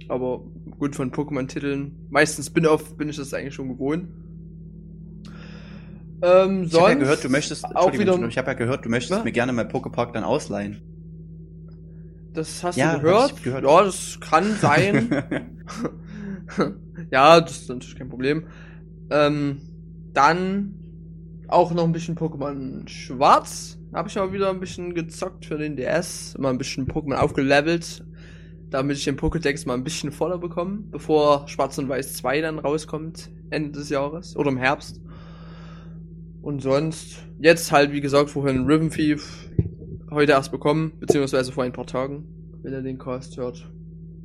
S4: Aber gut, von Pokémon-Titeln, meistens Spin-off bin ich das eigentlich schon gewohnt.
S2: Ähm, ich habe ja gehört, du möchtest, auch wieder, ich habe ja gehört, du möchtest was? mir gerne mein Poképark dann ausleihen.
S4: Das hast ja, du gehört? gehört? Ja, das kann sein. ja, das ist natürlich kein Problem. Ähm, dann auch noch ein bisschen Pokémon Schwarz. Habe ich auch wieder ein bisschen gezockt für den DS. Immer ein bisschen Pokémon aufgelevelt. Damit ich den Pokédex mal ein bisschen voller bekomme, bevor Schwarz und Weiß 2 dann rauskommt. Ende des Jahres. Oder im Herbst. Und sonst, jetzt halt, wie gesagt, vorhin Ribbon Thief heute erst bekommen, beziehungsweise vor ein paar Tagen, wenn er den Cast hört.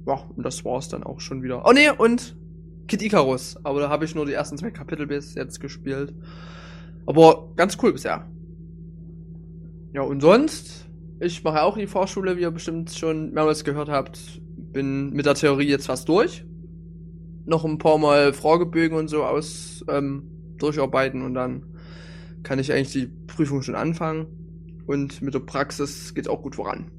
S4: Ja, und das war's dann auch schon wieder. Oh ne, und Kid Icarus. Aber da habe ich nur die ersten zwei Kapitel bis jetzt gespielt. Aber ganz cool bisher. Ja, und sonst, ich mache auch die Vorschule, wie ihr bestimmt schon mehrmals gehört habt. Bin mit der Theorie jetzt fast durch. Noch ein paar Mal Fragebögen und so aus ähm, durcharbeiten und dann kann ich eigentlich die Prüfung schon anfangen. Und mit der Praxis geht auch gut voran.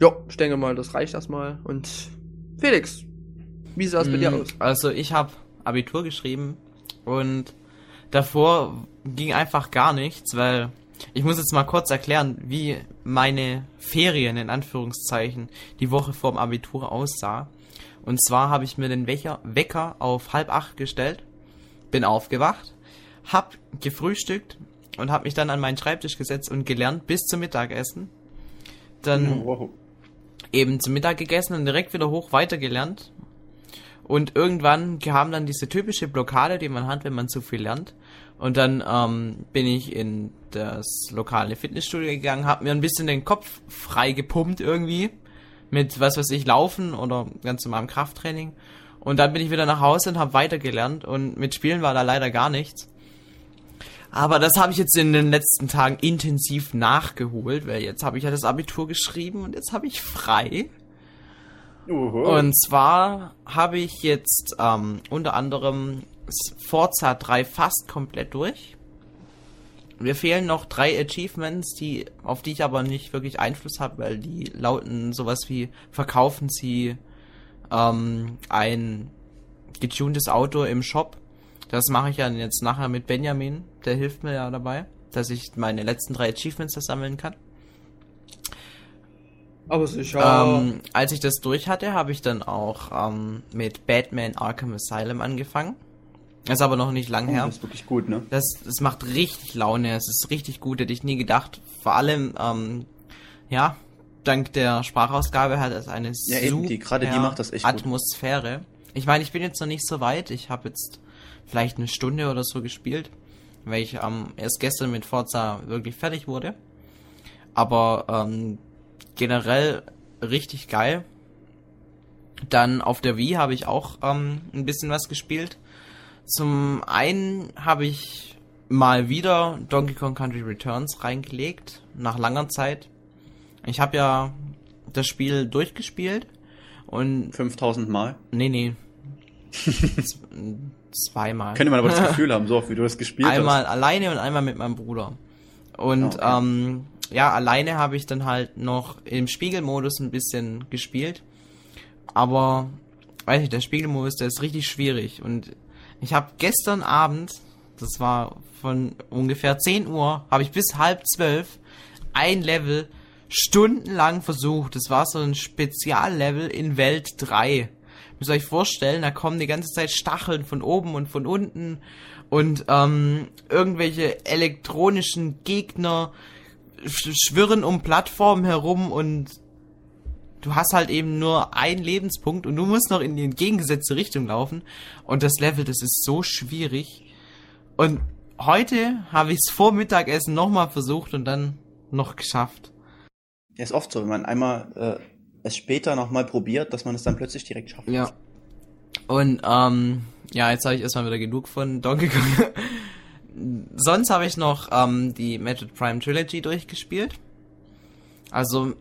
S4: Ja, ich denke mal, das reicht erstmal. Und Felix, wie sah es bei dir mm, aus?
S3: Also ich habe Abitur geschrieben und davor ging einfach gar nichts, weil ich muss jetzt mal kurz erklären, wie meine Ferien in Anführungszeichen die Woche vorm Abitur aussah. Und zwar habe ich mir den Wecker, Wecker auf halb acht gestellt, bin aufgewacht, hab gefrühstückt und hab mich dann an meinen Schreibtisch gesetzt und gelernt bis zum Mittagessen. Dann wow. eben zum Mittag gegessen und direkt wieder hoch weitergelernt. Und irgendwann kam dann diese typische Blockade, die man hat, wenn man zu viel lernt. Und dann ähm, bin ich in das lokale Fitnessstudio gegangen, hab mir ein bisschen den Kopf frei gepumpt irgendwie. Mit was weiß ich, Laufen oder ganz normalem Krafttraining. Und dann bin ich wieder nach Hause und habe weitergelernt. Und mit Spielen war da leider gar nichts. Aber das habe ich jetzt in den letzten Tagen intensiv nachgeholt, weil jetzt habe ich ja das Abitur geschrieben und jetzt habe ich frei. Uhu. Und zwar habe ich jetzt ähm, unter anderem Forza 3 fast komplett durch. Mir fehlen noch drei Achievements, die, auf die ich aber nicht wirklich Einfluss habe, weil die lauten sowas wie verkaufen Sie ähm, ein getuntes Auto im Shop das mache ich ja jetzt nachher mit Benjamin. Der hilft mir ja dabei, dass ich meine letzten drei Achievements sammeln kann. Aber sicher. Ähm, als ich das durch hatte, habe ich dann auch ähm, mit Batman Arkham Asylum angefangen. Das ist aber noch nicht lang oh, her.
S2: Das ist wirklich gut, ne?
S3: Das, das macht richtig Laune. Es ist richtig gut, hätte ich nie gedacht. Vor allem, ähm, ja, dank der Sprachausgabe hat es eine ja,
S2: super eben, die, gerade die macht das echt
S3: Atmosphäre. Gut. Ich meine, ich bin jetzt noch nicht so weit. Ich habe jetzt vielleicht eine Stunde oder so gespielt, weil ich ähm, erst gestern mit Forza wirklich fertig wurde. Aber ähm, generell richtig geil. Dann auf der Wii habe ich auch ähm, ein bisschen was gespielt. Zum einen habe ich mal wieder Donkey Kong Country Returns reingelegt, nach langer Zeit. Ich habe ja das Spiel durchgespielt und
S2: 5000 Mal?
S3: Nee, nee. Zweimal.
S2: Könnte man aber das Gefühl haben, so oft wie du das gespielt
S3: einmal hast. Einmal alleine und einmal mit meinem Bruder. Und ah, okay. ähm, ja, alleine habe ich dann halt noch im Spiegelmodus ein bisschen gespielt. Aber, weiß ich, der Spiegelmodus, der ist richtig schwierig. Und ich habe gestern Abend, das war von ungefähr 10 Uhr, habe ich bis halb zwölf ein Level stundenlang versucht. Das war so ein Speziallevel in Welt 3 müsst ihr euch vorstellen, da kommen die ganze Zeit Stacheln von oben und von unten und ähm, irgendwelche elektronischen Gegner schwirren um Plattformen herum und du hast halt eben nur einen Lebenspunkt und du musst noch in die entgegengesetzte Richtung laufen und das Level, das ist so schwierig und heute habe ich es vor Mittagessen nochmal versucht und dann noch geschafft.
S2: Ja, ist oft so, wenn man einmal äh, es später nochmal probiert, dass man es dann plötzlich direkt schafft.
S3: Ja. Und ähm, ja, jetzt habe ich erstmal wieder genug von Donkey Kong. Sonst habe ich noch ähm, die Metroid Prime Trilogy durchgespielt. Also,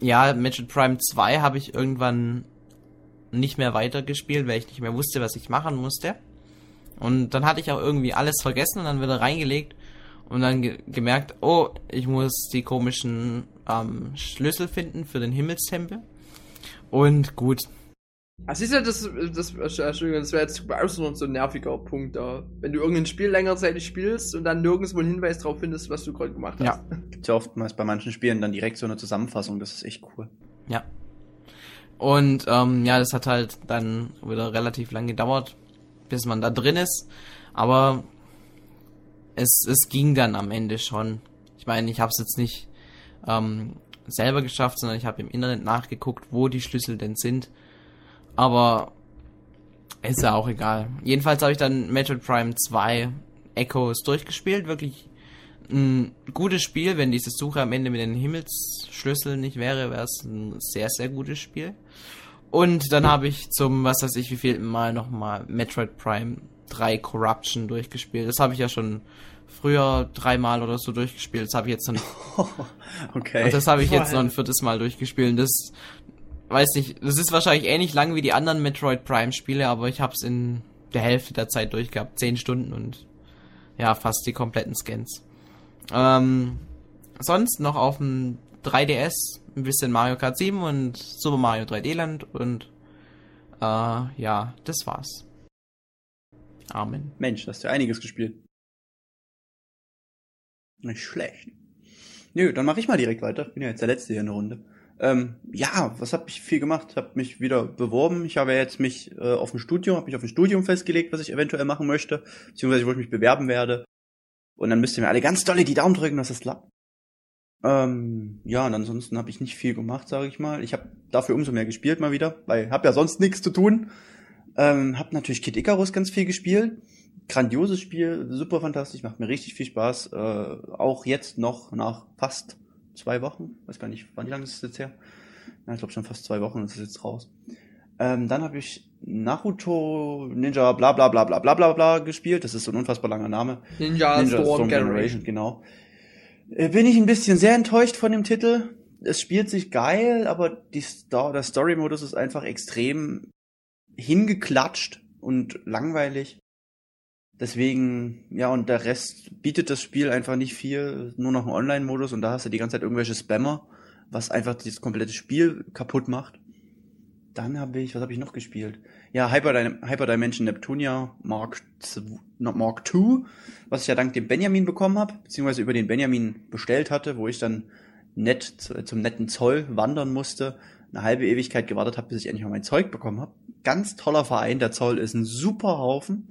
S3: ja, Metroid Prime 2 habe ich irgendwann nicht mehr weitergespielt, weil ich nicht mehr wusste, was ich machen musste. Und dann hatte ich auch irgendwie alles vergessen und dann wieder reingelegt und dann ge gemerkt, oh, ich muss die komischen ähm, Schlüssel finden für den Himmelstempel. Und gut.
S4: Das ist ja das, das, Entschuldigung, das wäre jetzt auch so ein nerviger Punkt da. Wenn du irgendein Spiel längerzeitig spielst und dann nirgendwo einen Hinweis drauf findest, was du gerade gemacht hast.
S3: Ja.
S2: Gibt's ja oftmals bei manchen Spielen dann direkt so eine Zusammenfassung, das ist echt cool.
S3: Ja. Und ähm, ja, das hat halt dann wieder relativ lang gedauert, bis man da drin ist. Aber es, es ging dann am Ende schon. Ich meine, ich habe es jetzt nicht ähm, selber geschafft, sondern ich habe im Internet nachgeguckt, wo die Schlüssel denn sind. Aber ist ja auch egal. Jedenfalls habe ich dann Metroid Prime 2 Echoes durchgespielt. Wirklich ein gutes Spiel. Wenn diese Suche am Ende mit den Himmelsschlüsseln nicht wäre, wäre es ein sehr, sehr gutes Spiel. Und dann habe ich zum, was weiß ich, wie viel Mal nochmal Metroid Prime 3 Corruption durchgespielt. Das habe ich ja schon früher dreimal oder so durchgespielt. Das habe ich jetzt noch.
S2: okay.
S3: Und das habe ich jetzt noch ein viertes Mal durchgespielt. Und das weiß nicht, das ist wahrscheinlich ähnlich lang wie die anderen Metroid Prime Spiele, aber ich habe es in der Hälfte der Zeit durchgehabt, zehn Stunden und ja, fast die kompletten Scans. Ähm, sonst noch auf dem 3DS ein bisschen Mario Kart 7 und Super Mario 3D Land und äh, ja, das war's. Amen.
S2: Mensch, hast du einiges gespielt. Nicht schlecht. Nö, dann mache ich mal direkt weiter. Bin ja jetzt der Letzte hier in der Runde. Ähm, ja, was habe ich viel gemacht? Habe mich wieder beworben. Ich habe jetzt mich äh, auf ein Studium, habe mich auf ein Studium festgelegt, was ich eventuell machen möchte, beziehungsweise wo ich mich bewerben werde. Und dann müsst ihr mir alle ganz dolle die Daumen drücken, dass es klappt. Ähm, ja, und ansonsten habe ich nicht viel gemacht, sage ich mal. Ich habe dafür umso mehr gespielt mal wieder, weil habe ja sonst nichts zu tun. Ähm, hab natürlich Kid Icarus ganz viel gespielt. Grandioses Spiel, super fantastisch, macht mir richtig viel Spaß. Äh, auch jetzt noch nach fast zwei Wochen, weiß gar nicht, wann wie lange ist es jetzt her? Ja, ich glaube schon fast zwei Wochen ist es jetzt raus. Ähm, dann habe ich Naruto Ninja bla bla bla bla bla bla bla gespielt. Das ist so ein unfassbar langer Name.
S4: Ninja,
S2: Ninja
S4: Storm,
S2: Storm
S4: Generation.
S2: Generation, genau. Äh, Bin ich ein bisschen sehr enttäuscht von dem Titel. Es spielt sich geil, aber die Sto der Story-Modus ist einfach extrem hingeklatscht und langweilig. Deswegen, ja, und der Rest bietet das Spiel einfach nicht viel, nur noch einen Online-Modus und da hast du die ganze Zeit irgendwelche Spammer, was einfach das komplette Spiel kaputt macht. Dann habe ich, was habe ich noch gespielt? Ja, Hyper, Hyper Neptunia Mark, Mark was ich ja dank dem Benjamin bekommen habe, beziehungsweise über den Benjamin bestellt hatte, wo ich dann nett zu, zum netten Zoll wandern musste, eine halbe Ewigkeit gewartet habe, bis ich endlich mal mein Zeug bekommen habe. Ganz toller Verein, der Zoll ist ein super Haufen.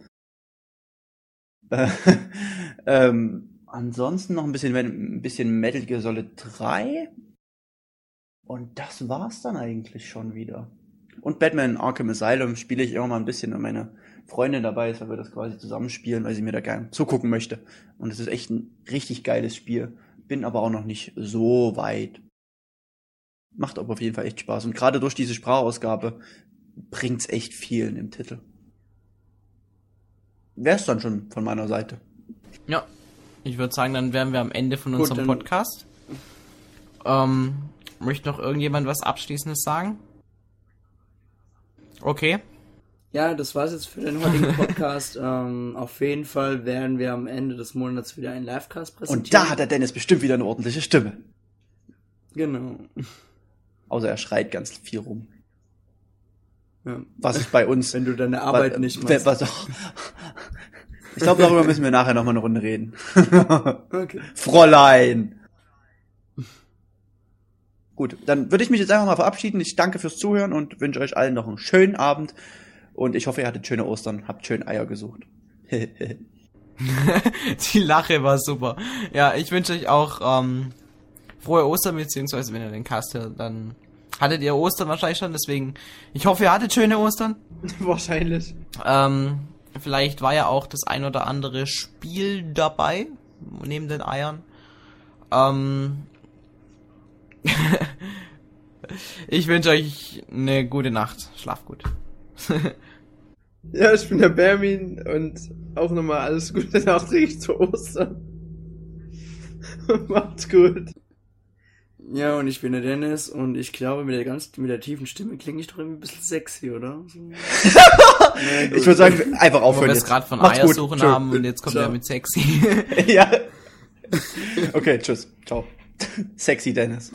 S2: Äh, ähm, ansonsten noch ein bisschen, ein bisschen Metal Gear Solid 3. Und das war's dann eigentlich schon wieder. Und Batman Arkham Asylum spiele ich immer mal ein bisschen, wenn meine Freundin dabei ist, weil wir das quasi zusammenspielen, weil sie mir da gerne zugucken möchte. Und es ist echt ein richtig geiles Spiel. Bin aber auch noch nicht so weit. Macht aber auf jeden Fall echt Spaß. Und gerade durch diese Sprachausgabe bringt's echt viel in dem Titel. Wär's dann schon von meiner Seite.
S3: Ja, ich würde sagen, dann wären wir am Ende von
S2: Gut,
S3: unserem
S2: dann-
S3: Podcast. Ähm, möchte noch irgendjemand was Abschließendes sagen? Okay.
S1: Ja, das war's jetzt für den heutigen Podcast. ähm, auf jeden Fall werden wir am Ende des Monats wieder einen Livecast präsentieren.
S2: Und da hat der Dennis bestimmt wieder eine ordentliche Stimme.
S1: Genau.
S2: Außer er schreit ganz viel rum.
S1: Ja.
S2: Was ist bei uns
S1: Wenn du deine Arbeit
S2: was,
S1: nicht machst.
S2: Was, ich glaube, darüber müssen wir nachher noch mal eine Runde reden.
S1: Okay.
S2: Fräulein. Gut, dann würde ich mich jetzt einfach mal verabschieden. Ich danke fürs Zuhören und wünsche euch allen noch einen schönen Abend. Und ich hoffe, ihr hattet schöne Ostern, habt schön Eier gesucht.
S3: Die Lache war super. Ja, ich wünsche euch auch ähm, frohe Ostern, beziehungsweise wenn ihr den Cast hört, dann hattet ihr Ostern wahrscheinlich schon, deswegen, ich hoffe, ihr hattet schöne Ostern.
S4: Wahrscheinlich.
S3: Ähm, vielleicht war ja auch das ein oder andere Spiel dabei, neben den Eiern. Ähm, ich wünsche euch eine gute Nacht. Schlaf gut.
S4: Ja, ich bin der Bermin und auch nochmal alles Gute nachträglich zu Ostern. Macht's gut.
S1: Ja, und ich bin der Dennis und ich glaube, mit der ganz, mit der tiefen Stimme klinge ich doch irgendwie ein bisschen sexy, oder? So. nee,
S2: ich würde sagen, einfach aufhören.
S3: Weil
S2: wir
S3: gerade von
S2: Macht's
S3: Eiersuchen
S2: gut.
S3: haben und jetzt kommt
S1: Ciao.
S3: er mit sexy.
S2: ja. Okay, tschüss. Ciao. Sexy Dennis.